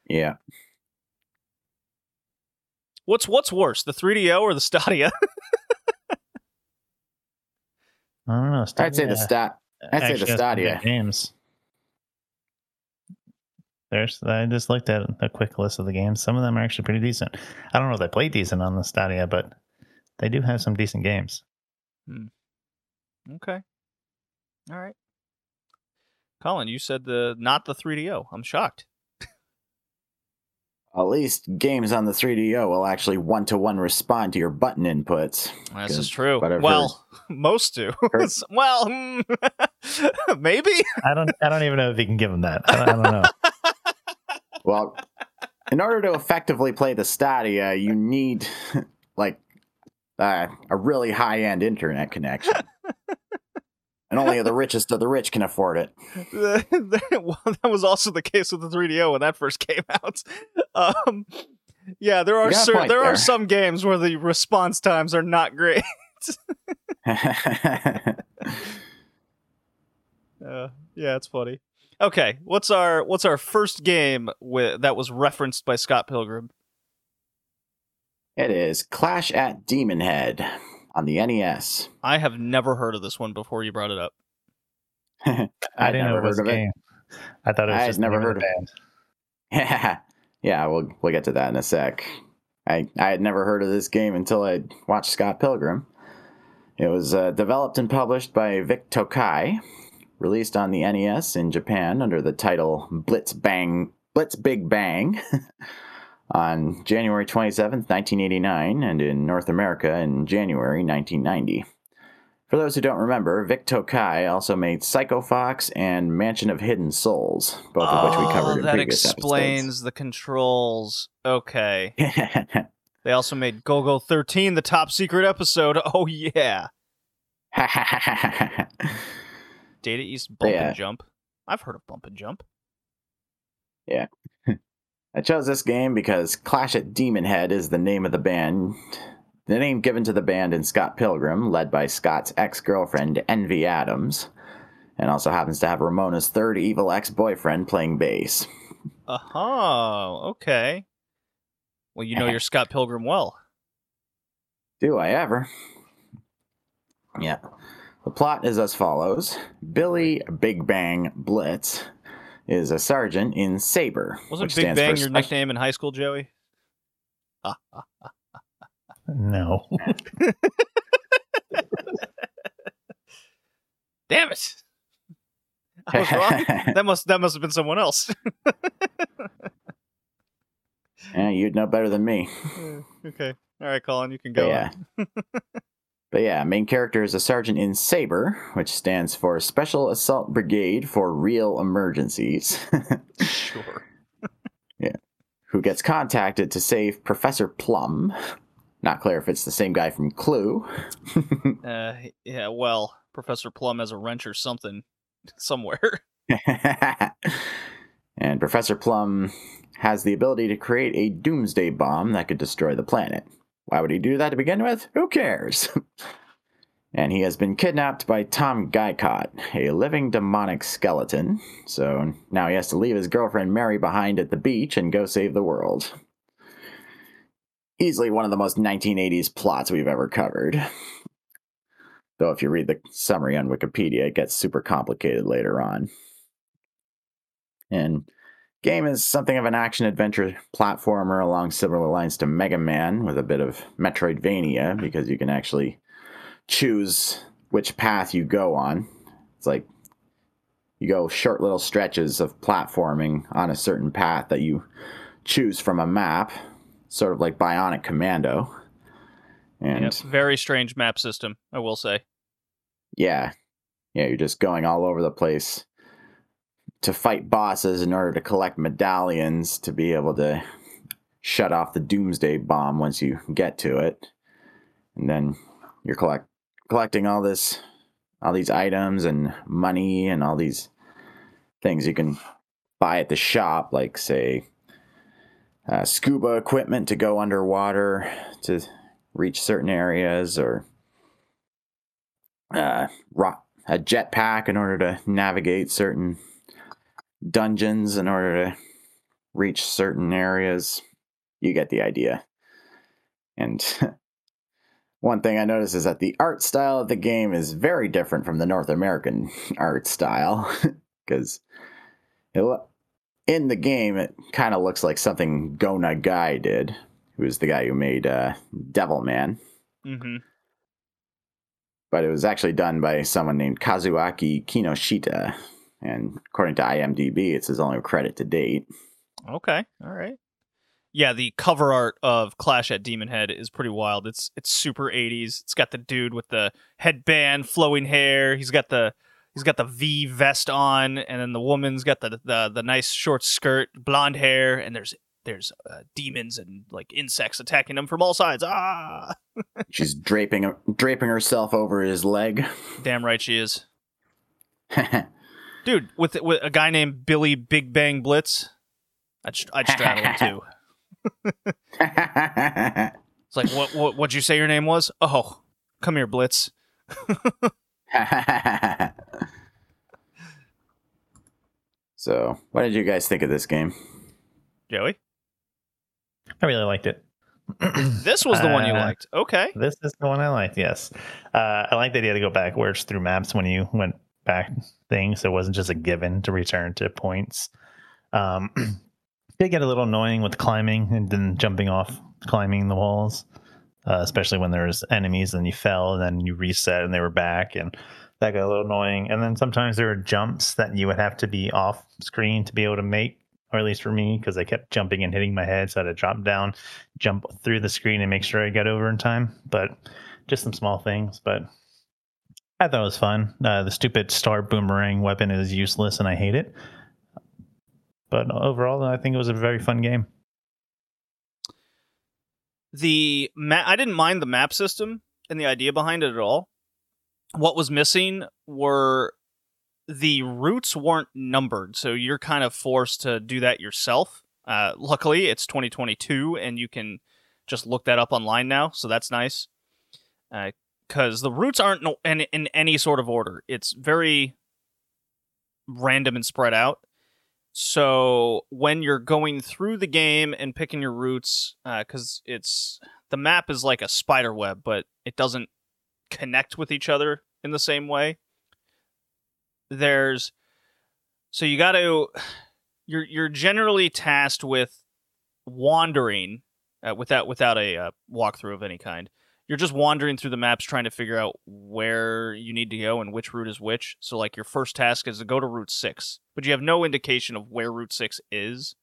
yeah. What's what's worse, the 3DO or the Stadia? I don't know. I'd say the Stadia stat. I'd say the actually has some Stadia. games. There's. I just looked at a quick list of the games. Some of them are actually pretty decent. I don't know if they play decent on the Stadia, but they do have some decent games. Hmm. okay, all right. Colin, you said the not the 3DO. I'm shocked. At least games on the 3DO will actually one to one respond to your button inputs. This is true. But I've Well, most do. Well, hmm, maybe. I don't. I don't even know if you can give them that. I don't, I don't know. Well, in order to effectively play the Stadia, you need like uh, a really high end internet connection. And only the richest of the rich can afford it. well, that was also the case with the 3DO when that first came out. Um, yeah, there are cer- there there. are some games where the response times are not great. Uh, yeah, it's funny. Okay, what's our what's our first game with that was referenced by Scott Pilgrim? it is Clash at Demonhead on the NES. I have never heard of this one before you brought it up. I I'd didn't know never it was heard a of it. I thought it was I had just never heard the of band. Yeah, yeah, we'll we'll get to that in a sec. I I had never heard of this game until I watched Scott Pilgrim. It was uh, developed and published by Vic Tokai, released on the NES in Japan under the title Blitz Bang Blitz Big Bang on January 27th, 1989, and in North America in January 1990. For those who don't remember, Vic Tokai also made Psycho Fox and Mansion of Hidden Souls, both of which we covered in Oh, that previous explains the controls. Okay. They also made Golgo 13, the top secret episode. Oh yeah. Data East Bump Yeah. and Jump. I've heard of Bump and Jump. I chose this game because Clash at Demonhead is the name of the band. The name given to the band in Scott Pilgrim, led by Scott's ex girlfriend, Envy Adams, and also happens to have Ramona's third evil ex boyfriend playing bass. Uh-huh. Okay. Well, you know your Scott Pilgrim well. Do I ever? Yeah. The plot is as follows Billy Big Bang Blitz is a sergeant in Saber. Wasn't which Big Bang your Spec- nickname in high school, Joey? No. Damn it! I was wrong. that must that must have been someone else. yeah, you'd know better than me. okay. All right, Colin, you can But go. yeah. But yeah, main character is a sergeant in Saber, which stands for Special Assault Brigade for Real Emergencies, Sure. Yeah. Who gets contacted to save Professor Plum. Not clear if it's the same guy from Clue. Uh, yeah. Well, Professor Plum has a wrench or something somewhere. and Professor Plum has the ability to create a doomsday bomb that could destroy the planet. Why would he do that to begin with? Who cares? and he has been kidnapped by Tom Guycot, a living demonic skeleton. So now he has to leave his girlfriend Mary behind at the beach and go save the world. Easily one of the most 1980s plots we've ever covered. Though if you read the summary on Wikipedia, it gets super complicated later on. And game is something of an action adventure platformer along similar lines to Mega Man with a bit of Metroidvania because you can actually choose which path you go on. It's like you go short little stretches of platforming on a certain path that you choose from a map, sort of like Bionic Commando. And Yep, Very strange map system, I will say. yeah. Yeah, you're just going all over the place to fight bosses in order to collect medallions to be able to shut off the doomsday bomb once you get to it. And then you're collect collecting all this all these items and money and all these things you can buy at the shop like say uh, scuba equipment to go underwater to reach certain areas or uh, rock, a jetpack in order to navigate certain dungeons in order to reach certain areas. You get the idea. And one thing I noticed is that the art style of the game is very different from the North American art style because in the game it kind of looks like something Go Nagai did, who is the guy who made uh, Devilman Mm-hmm. but it was actually done by someone named Kazuaki Kinoshita. And according to IMDb, it's his only credit to date. Okay. All right. Yeah, the cover art of Clash at Demonhead is pretty wild. It's it's super 80s. It's got the dude with the headband, flowing hair. He's got the he's got the V vest on, and then the woman's got the the, the nice short skirt, blonde hair, and there's there's uh, demons and like insects attacking them from all sides. Ah, She's draping draping herself over his leg. damn right she is, dude. With with a guy named Billy Big Bang Blitz, I'd I'd straddle him too. It's like, what, what, what'd you say your name was? Oh, come here, Blitz. so, what did you guys think of this game? Joey? I really liked it. This was the one you Uh, liked. Okay. This is the one I liked. Yes, uh, I liked the idea to go backwards through maps when you went back things. So it wasn't just a given to return to points. Um, did get a little annoying with climbing and then jumping off, climbing the walls, uh, especially when there was enemies and you fell and then you reset and they were back and that got a little annoying. And then sometimes there were jumps that you would have to be off screen to be able to make. Or at least for me, because I kept jumping and hitting my head, so I had to drop down, jump through the screen, and make sure I got over in time. But just some small things, but I thought it was fun. Uh, the stupid star boomerang weapon is useless, and I hate it. But overall, I think it was a very fun game. The ma- I didn't mind the map system and the idea behind it at all. What was missing were the routes weren't numbered, so you're kind of forced to do that yourself. Uh, luckily, it's 2022, and you can just look that up online now, so that's nice. Because the routes aren't in, in any sort of order; it's very random and spread out. So when you're going through the game and picking your routes, because uh, it's the map is like a spider web, but it doesn't connect with each other in the same way. There's so you got to you're you're generally tasked with wandering uh, without without a uh, walkthrough of any kind. You're just wandering through the maps trying to figure out where you need to go and which route is which. So like your first task is to go to Route 6, but you have no indication of where Route 6 is.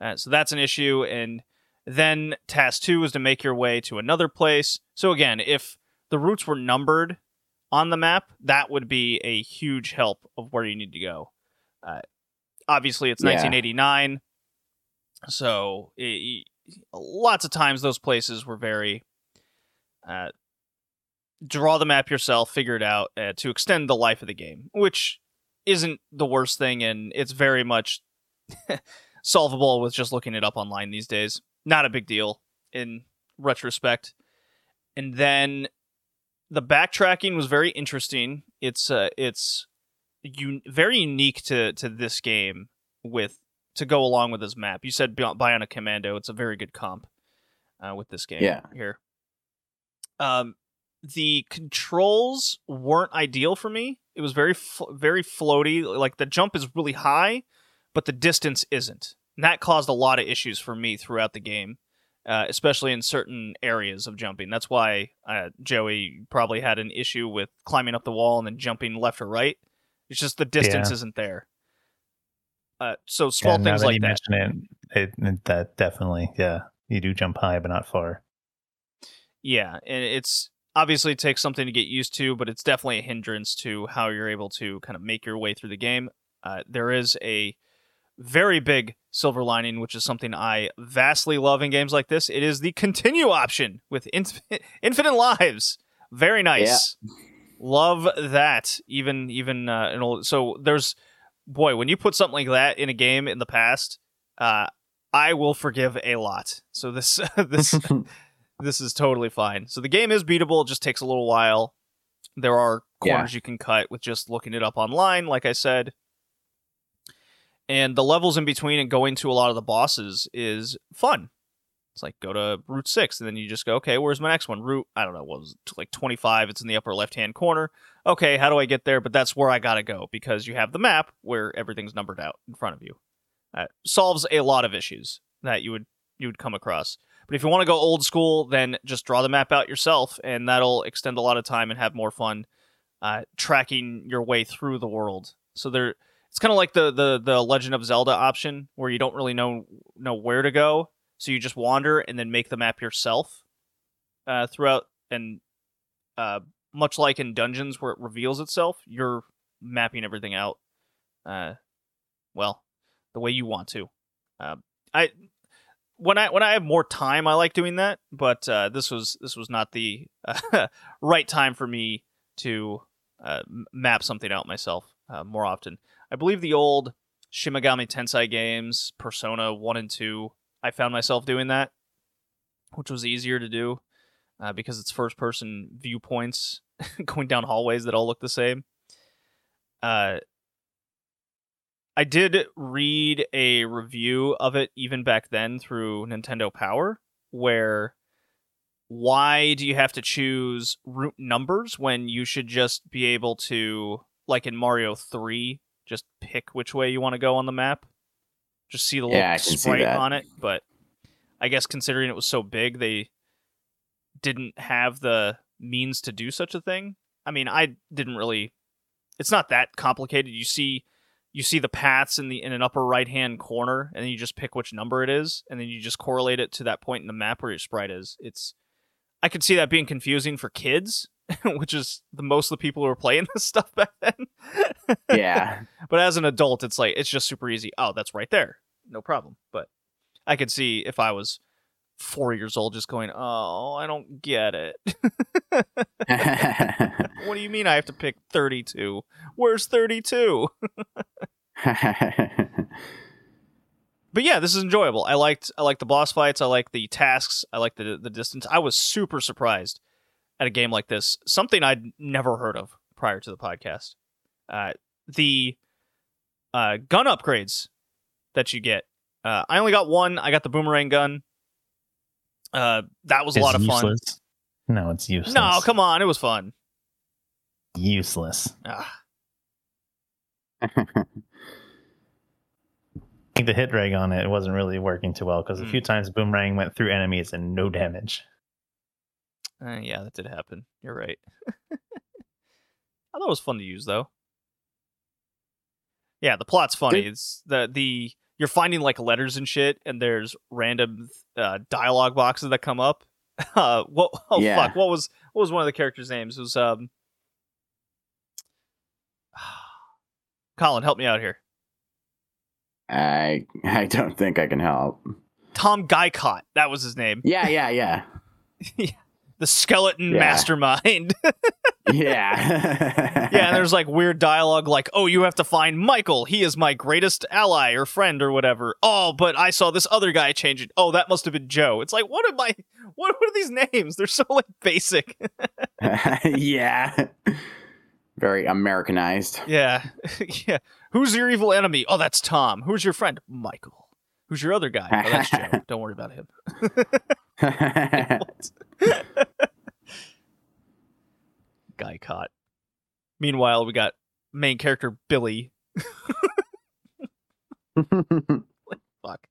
Uh, so that's an issue and then task 2 is to make your way to another place. So again, if the routes were numbered on the map, that would be a huge help of where you need to go. Uh, obviously, it's yeah. 1989, so it, lots of times those places were very uh, draw the map yourself, figure it out uh, to extend the life of the game, which isn't the worst thing, and it's very much solvable with just looking it up online these days. Not a big deal in retrospect. And then the backtracking was very interesting. It's uh, it's un- very unique to to this game with to go along with this map. You said Bionic Commando. It's a very good comp uh, with this game. Yeah. Here. Um, the controls weren't ideal for me. It was very fl- very floaty. Like the jump is really high, but the distance isn't. And that caused a lot of issues for me throughout the game uh, especially in certain areas of jumping. That's why uh, Joey probably had an issue with climbing up the wall and then jumping left or right. It's just the distance yeah. isn't there. Uh, so small yeah, things that like that. It, it, that definitely, yeah, you do jump high, but not far. Yeah, and it's obviously it takes something to get used to, but it's definitely a hindrance to how you're able to kind of make your way through the game. Uh, there is a very big silver lining, which is something I vastly love in games like this. It is the continue option with infinite lives. Very nice. Yeah. Love that. Even even uh, an old, so there's boy when you put something like that in a game in the past, uh, I will forgive a lot. So this this this is totally fine. So the game is beatable. It just takes a little while. There are corners yeah. you can cut with just looking it up online. Like I said, and the levels in between and going to a lot of the bosses is fun. It's like go to Route Six, and then you just go, okay, where's my next one? Route I don't know, what was it, like twenty five? It's in the upper left hand corner. Okay, how do I get there? But that's where I gotta go because you have the map where everything's numbered out in front of you. That solves a lot of issues that you would you would come across. But if you want to go old school, then just draw the map out yourself, and that'll extend a lot of time and have more fun uh, tracking your way through the world. So there it's kind of like the the the Legend of Zelda option where you don't really know know where to go, so you just wander and then make the map yourself uh, throughout. And uh, much like in dungeons where it reveals itself, you're mapping everything out. Uh, well, the way you want to. Uh, I when I when I have more time, I like doing that. But uh, this was this was not the uh, right time for me to uh, map something out myself uh, more often. I believe the old Shin Megami Tensei games, Persona 1 and 2, I found myself doing that, which was easier to do uh, because it's first person viewpoints going down hallways that all look the same. I did read a review of it even back then through Nintendo Power, where why do you have to choose route numbers when you should just be able to, like in Mario 3, just pick which way you want to go on the map. Just see the little yeah, sprite on it. But I guess considering it was so big, they didn't have the means to do such a thing. I mean, I didn't really. It's not that complicated. You see, you see the paths in the in an upper right hand corner, and then you just pick which number it is, and then you just correlate it to that point in the map where your sprite is. It's. I could see that being confusing for kids, which is the most of the people who were playing this stuff back then. yeah. But as an adult, it's like it's just super easy. Oh, that's right there. No problem. But I could see if I was four years old just going, Oh, I don't get it. What do you mean I have to pick 32? Where's 32? but yeah, this is enjoyable. I liked I liked the boss fights. I like the tasks. I like the the distance. I was super surprised at a game like this. Something I'd never heard of prior to the podcast. Uh, the uh, gun upgrades that you get. Uh, I only got one. I got the boomerang gun. Uh, that was a It's lot of fun. No, it's useless. No, come on, it was fun. Useless. Ah, I think the hit reg on it wasn't really working too well because a Hmm. few times boomerang went through enemies and no damage. uh, yeah, that did happen. You're right. I thought it was fun to use though. Yeah, the plot's funny. Did- It's the the you're finding like letters and shit, and there's random uh, dialogue boxes that come up. Uh, what? Oh Yeah. fuck! What was what was one of the characters' names? It was um. Colin, help me out here. I I don't think I can help. Tom Guycot. That was his name. Yeah, yeah, yeah. The skeleton Yeah. mastermind. Yeah. yeah, and there's like weird dialogue like, "Oh, you have to find Michael. He is my greatest ally or friend or whatever." Oh, but I saw this other guy change it. Oh, that must have been Joe. It's like, what am I? What, what are these names? They're so like basic. yeah. Very Americanized. yeah, yeah. Who's your evil enemy? Oh, that's Tom. Who's your friend? Michael. Who's your other guy? Oh, that's Joe. Don't worry about him. Guycot. Meanwhile, we got main character Billy. Fuck.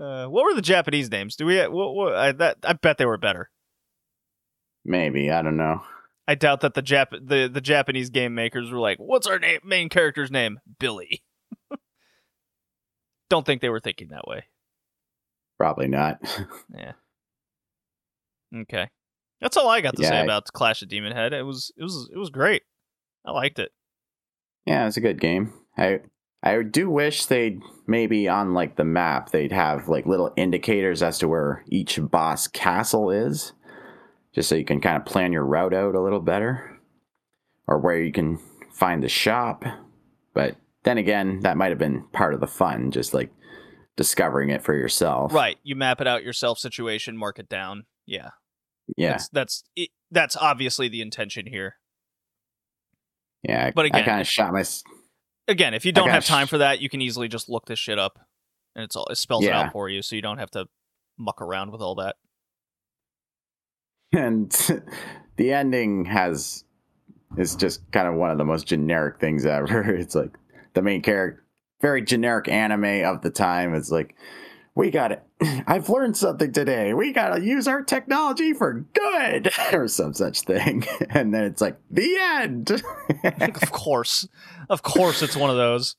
Uh, what were the Japanese names? Do we? What, what, I, that I bet they were better. Maybe I don't know. I doubt that the Jap the, the Japanese game makers were like, "What's our name, main character's name? Billy." Don't think they were thinking that way. Probably not. Yeah. Okay. That's all I got to say I- about Clash of Demonhead. It was it was it was great. I liked it. Yeah, it's a good game. I I do wish they'd maybe on like the map they'd have like little indicators as to where each boss castle is, just so you can kind of plan your route out a little better, or where you can find the shop. But then again, that might have been part of the fun, just like discovering it for yourself. Right. You map it out yourself situation, mark it down. Yeah. Yeah. That's that's it, that's obviously the intention here. yeah. I- but again- I kind of shot my. Again, if you don't have time for that, you can easily just look this shit up and it's all it spells it out for you so you don't have to muck around with all that. And the ending has is just kind of one of the most generic things ever. It's like the main character, very generic anime of the time. It's like we got it. I've learned something today. We got to use our technology for good, or some such thing. And then it's like the end. of course. Of course it's one of those.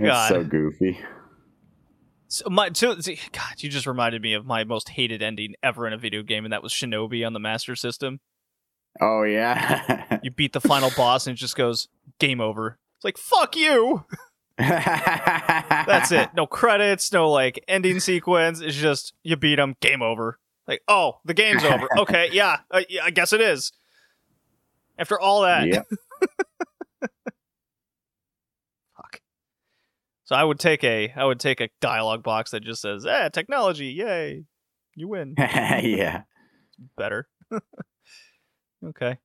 God. so goofy. So my God, you just reminded me of my most hated ending ever in a video game, and that was Shinobi on the Master System. Oh yeah. You beat the final boss, and it just goes game over. It's like fuck you. That's it. No credits, no like ending sequence. It's just you beat them, game over. Like oh, the game's over. Okay, yeah, uh, yeah, I guess it is. After all that, Yep. Fuck. So I would take a I would take a dialogue box that just says, "Eh, technology, yay, you win." yeah. better. okay.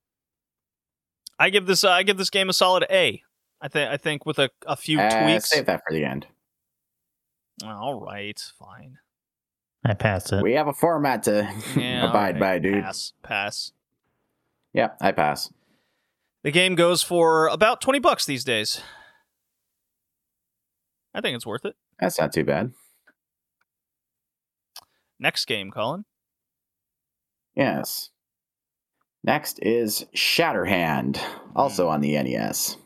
I give this uh, I give this game a solid A. I think I think with a, a few Uh, tweaks. save that for the end. All right, fine. I pass it. We have a format to Yeah, abide all by, dude. Pass, pass. Yep, I pass. The game goes for about twenty bucks these days. I think it's worth it. That's not too bad. Next game, Colin. Yes. Next is Shatterhand, also hmm. on the NES.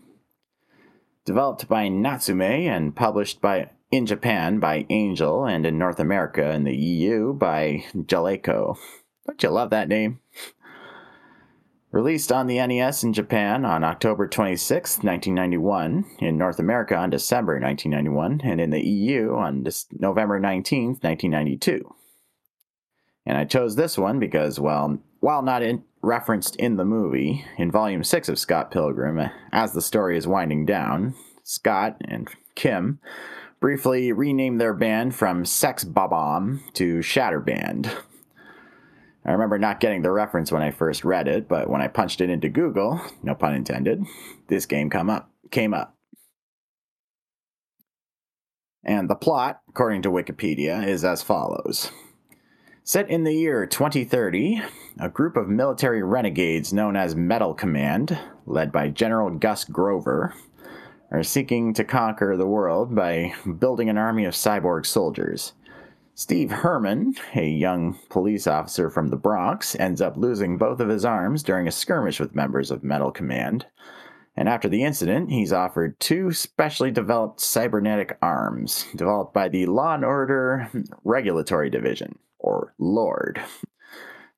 Developed by Natsume and published by in Japan by Angel and in North America and the EU by Jaleco. Don't you love that name? Released on the NES in Japan on October 26, 1991, in North America on December 1991, and in the EU on November 19, 1992. And I chose this one because, well, while not in, referenced in the movie in Volume 6 of Scott Pilgrim. As the story is winding down, Scott and Kim briefly renamed their band from Sex Bob-omb to Shatter Band. I remember not getting the reference when I first read it, but when I punched it into Google, no pun intended, this game come up came up. And the plot, according to Wikipedia, is as follows. Set in the year 2030, a group of military renegades known as Metal Command, led by General Gus Grover, are seeking to conquer the world by building an army of cyborg soldiers. Steve Herman, a young police officer from the Bronx, ends up losing both of his arms during a skirmish with members of Metal Command. And after the incident, he's offered two specially developed cybernetic arms, developed by the Law and Order Regulatory Division or LORD,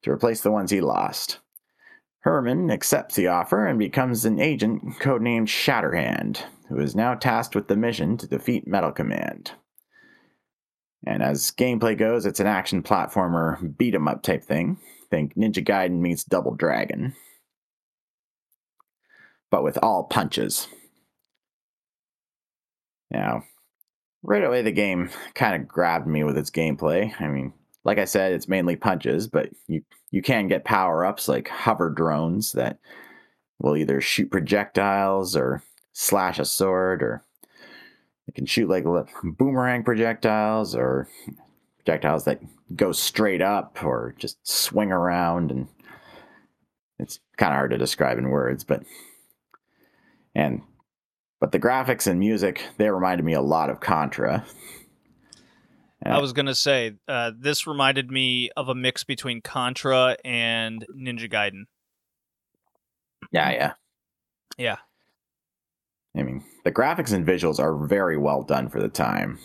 to replace the ones he lost. Herman accepts the offer and becomes an agent codenamed Shatterhand, who is now tasked with the mission to defeat Metal Command. And as gameplay goes, it's an action platformer beat 'em up type thing. Think Ninja Gaiden meets Double Dragon. But with all punches. Now, right away the game kind of grabbed me with its gameplay. I mean, like I said, it's mainly punches, but you you can get power ups like hover drones that will either shoot projectiles or slash a sword, or it can shoot like boomerang projectiles or projectiles that go straight up or just swing around, and it's kind of hard to describe in words, but and but the graphics and music they reminded me a lot of Contra. I was gonna say uh, this reminded me of a mix between Contra and Ninja Gaiden. Yeah, yeah, yeah. I mean, the graphics and visuals are very well done for the time.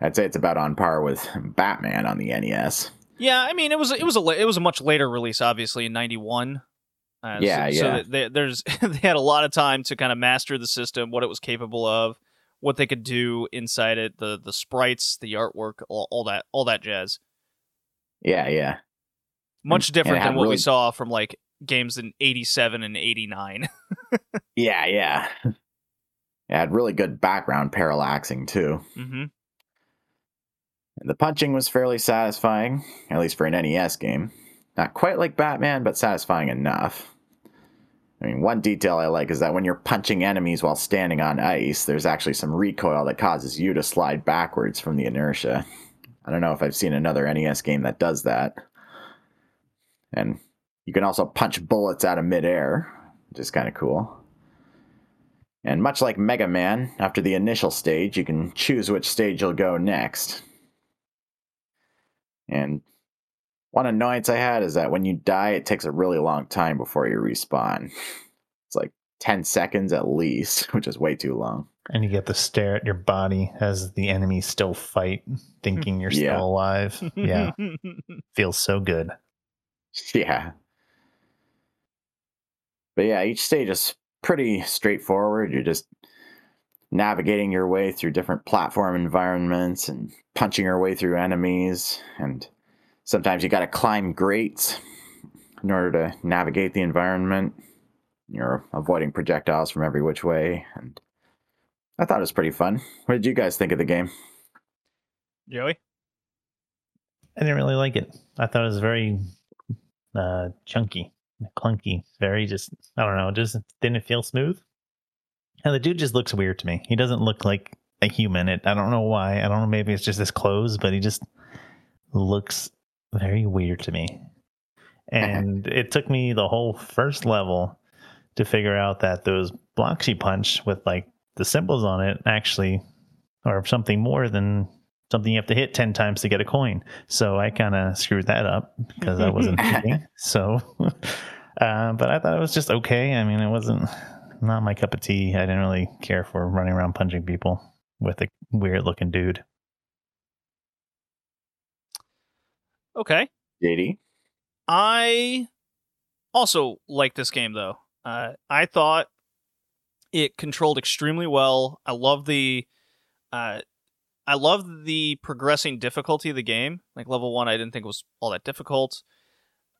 I'd say it's about on par with Batman on the NES. Yeah, I mean, it was it was a it was a much later release, obviously in '91. Uh, yeah, so, yeah. So they, there's they had a lot of time to kind of master the system, what it was capable of what they could do inside it, the the sprites, the artwork, all, all that all that jazz. Yeah, yeah. Much different than what really... we saw from like games in 87 and 89. yeah, yeah. It had really good background parallaxing too. Mm-hmm. The punching was fairly satisfying, at least for an NES game. Not quite like Batman, but satisfying enough. I mean, one detail I like is that when you're punching enemies while standing on ice, there's actually some recoil that causes you to slide backwards from the inertia. I don't know if I've seen another NES game that does that. And you can also punch bullets out of midair, which is kind of cool. And much like Mega Man, after the initial stage, you can choose which stage you'll go next. And one annoyance I had is that when you die, it takes a really long time before you respawn. It's like 10 seconds at least, which is way too long. And you get to stare at your body as the enemies still fight, thinking you're yeah. still alive. Yeah. Feels so good. Yeah. But yeah, each stage is pretty straightforward. You're just navigating your way through different platform environments and punching your way through enemies and Sometimes you got to climb grates in order to navigate the environment. You're avoiding projectiles from every which way, and I thought it was pretty fun. What did you guys think of the game? Joey? I didn't really like it. I thought it was very uh, chunky, clunky, very just, I don't know, just didn't feel smooth. And the dude just looks weird to me. He doesn't look like a human. It, I don't know why. I don't know. Maybe it's just his clothes, but he just looks very weird to me. And it took me the whole first level to figure out that those blocks you punch with like the symbols on it actually are something more than something you have to hit 10 times to get a coin. So I kind of screwed that up because I wasn't thinking. So, uh, but I thought it was just okay. I mean, it wasn't not my cup of tea. I didn't really care for running around punching people with a weird looking dude. Okay. JD. I also like this game though. Uh, I thought it controlled extremely well. I love the uh, I love the progressing difficulty of the game. Like level one, I didn't think was all that difficult.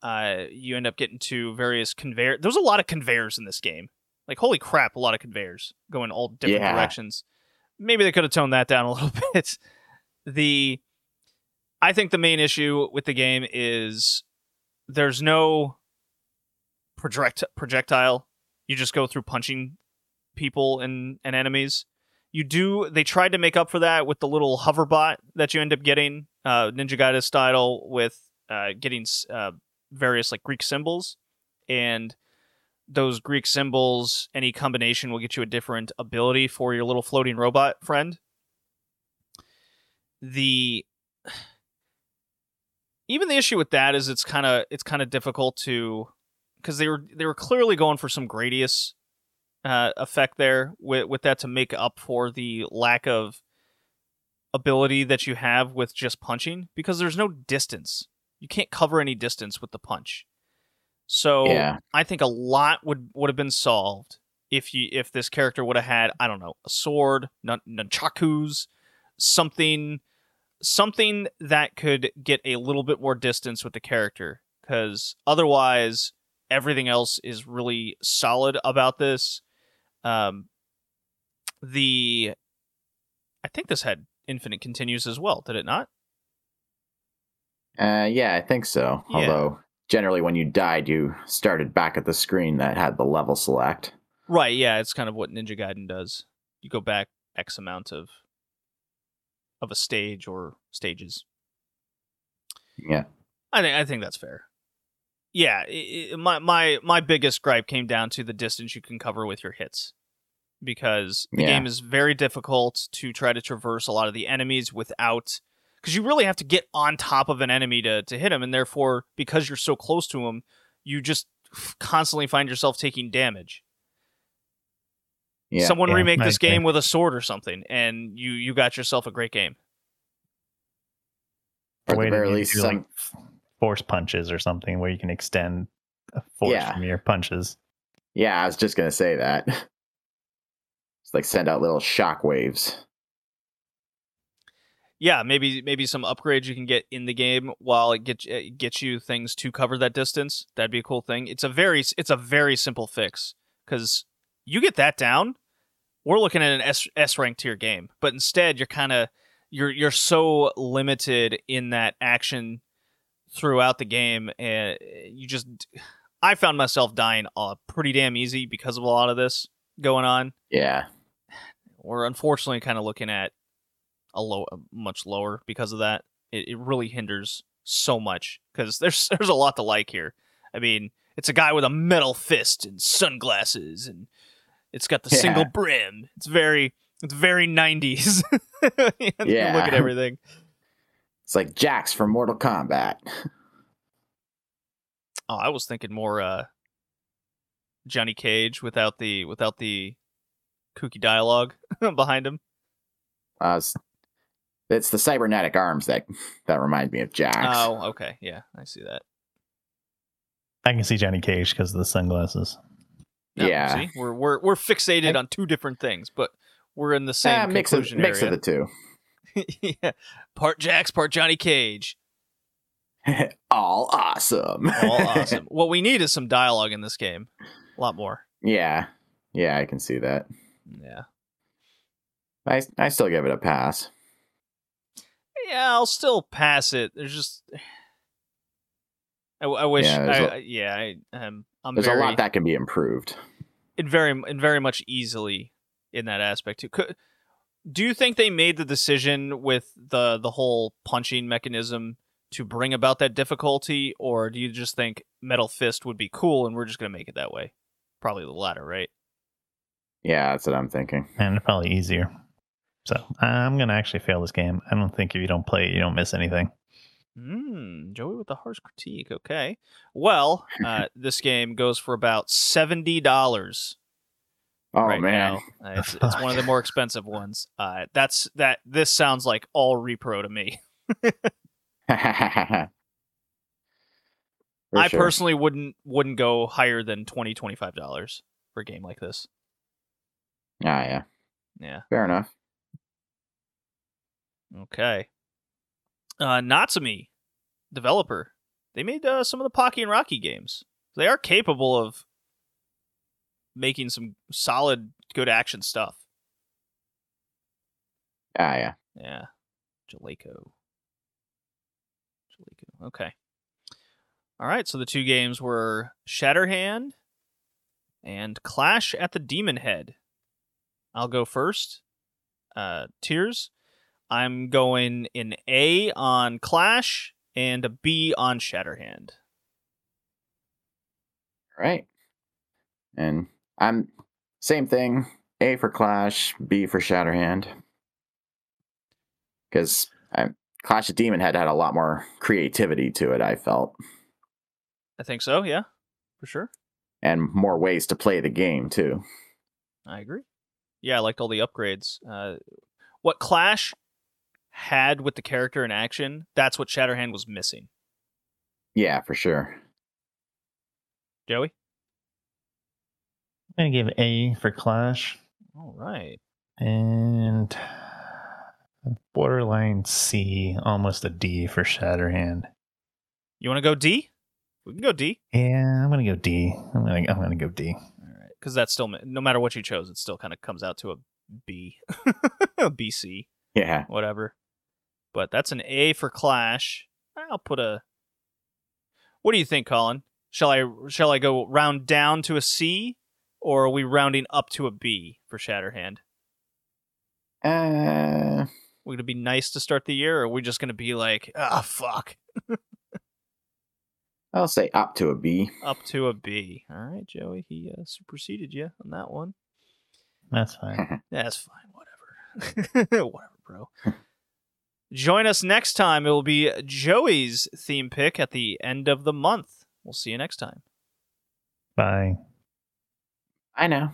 uh, you end up getting to various conveyor. There's a lot of conveyors in this game. Like holy crap, a lot of conveyors going all different Yeah. directions. Maybe they could have toned that down a little bit. The I think the main issue with the game is there's no project projectile. You just go through punching people and, and enemies. You do they tried to make up for that with the little hoverbot that you end up getting, uh, Ninja Gaiden style, with uh, getting uh, various like Greek symbols, and those Greek symbols, any combination will get you a different ability for your little floating robot friend. The even the issue with that is it's kind of it's kind of difficult to because they were they were clearly going for some Gradius uh, effect there with with that to make up for the lack of ability that you have with just punching because there's no distance. You can't cover any distance with the punch. So Yeah. I think a lot would would have been solved if you if this character would have had I don't know a sword, nun- nunchakus, something something that could get a little bit more distance with the character because otherwise everything else is really solid about this. Um, the I think this had infinite continues as well, did it not? Uh, yeah, I think so. Yeah. Although generally, when you died, you started back at the screen that had the level select. Right, yeah, it's kind of what Ninja Gaiden does. You go back X amount of of a stage or stages. Yeah. I think I think that's fair. Yeah, i i my my my biggest gripe came down to the distance you can cover with your hits, because the Yeah. game is very difficult to try to traverse a lot of the enemies without, because you really have to get on top of an enemy to to hit him, and therefore because you're so close to him, you just constantly find yourself taking damage. Yeah. Someone Yeah, remake this agree. game with a sword or something, and you you got yourself a great game. Or at the very least, some, f- force punches or something where you can extend a force Yeah. from your punches. yeah, I was just gonna say that. It's like send out little shock waves. yeah, maybe maybe some upgrades you can get in the game while it gets it gets you things to cover that distance. That'd be a cool thing. It's a very it's a very simple fix because you get that down, we're looking at an S S rank tier game. But instead, you're kind of you're you're so limited in that action throughout the game, and you just I found myself dying uh, pretty damn easy because of a lot of this going on Yeah. we're unfortunately kind of looking at a low, much lower because of that. It, it really hinders so much because there's there's a lot to like here. I mean, it's a guy with a metal fist and sunglasses, and it's got the Yeah. single brim. It's very it's very nineties. Yeah. look at everything. It's like Jax from Mortal Kombat. Oh, I was thinking more uh, Johnny Cage without the without the kooky dialogue behind him. Uh, it's, it's the cybernetic arms that that remind me of Jax. Oh, okay, yeah, I see that. I can see Johnny Cage because of the sunglasses. No, Yeah. see, we're we're we're fixated on two different things, but we're in the same Ah, mix of conclusion mix of the two. yeah, part Jax, part Johnny Cage. All awesome. All awesome. what we need is some dialogue in this game, a lot more. yeah. Yeah, I can see that. Yeah, I I still give it a pass. yeah, I'll still pass it. There's just, I, I wish, Yeah, I, a- I- yeah, I, um, I'm There's very, a lot that can be improved. and very, and very much easily in that aspect too. Could, do you think they made the decision with the the whole punching mechanism to bring about that difficulty, or do you just think Metal Fist would be cool and we're just gonna make it that way? Probably the latter, right? Yeah, that's what I'm thinking. And probably easier. So I'm gonna actually fail this game. I don't think if you don't play it, you don't miss anything. Hmm, Joey with the harsh critique. Okay. Well, uh, this game goes for about seventy dollars Oh right man. now. Uh, it's, it's one of the more expensive ones. Uh, that's that. This sounds like all repro to me. I sure. personally wouldn't wouldn't go higher than 20 25 dollars for a game like this. Yeah, yeah. Yeah. Fair enough. Okay. Uh, Natsume, developer. they made uh, some of the Pocky and Rocky games. They are capable of making some solid, good action stuff. Ah, yeah. Yeah. Jaleco. Jaleco. Okay. All right. So the two games were Shatterhand and Clash at the Demonhead. I'll go first. Uh, Tears. I'm going an A on Clash and a B on Shatterhand. All right. And I'm same thing. A for Clash, B for Shatterhand. Because Clash of Demonhead had a lot more creativity to it, I felt. I think so, yeah, for sure. And more ways to play the game, too. I agree. Yeah, I liked all the upgrades. Uh, what Clash had with the character in action, that's what Shatterhand was missing. Yeah, for sure. Joey? I'm gonna give A for Clash. All right. And borderline C, almost a D for Shatterhand. You want to go D? We can go D. Yeah, I'm gonna go D. I'm gonna I'm gonna go D. All right, because that's still no matter what you chose, it still kind of comes out to a B, a BC, Yeah. whatever. But that's an A for Clash. I'll put a. What do you think, Colin? Shall I shall I go round down to a C, or are we rounding up to a B for Shatterhand? Uh, we're gonna be nice to start the year, or are we just gonna be like, ah, fuck, I'll say up to a B. up to a B? All right, Joey, he uh, superseded you on that one. That's fine. That's fine. Whatever. Whatever, bro. Join us next time. It will be Joey's theme pick at the end of the month. We'll see you next time. Bye. I know.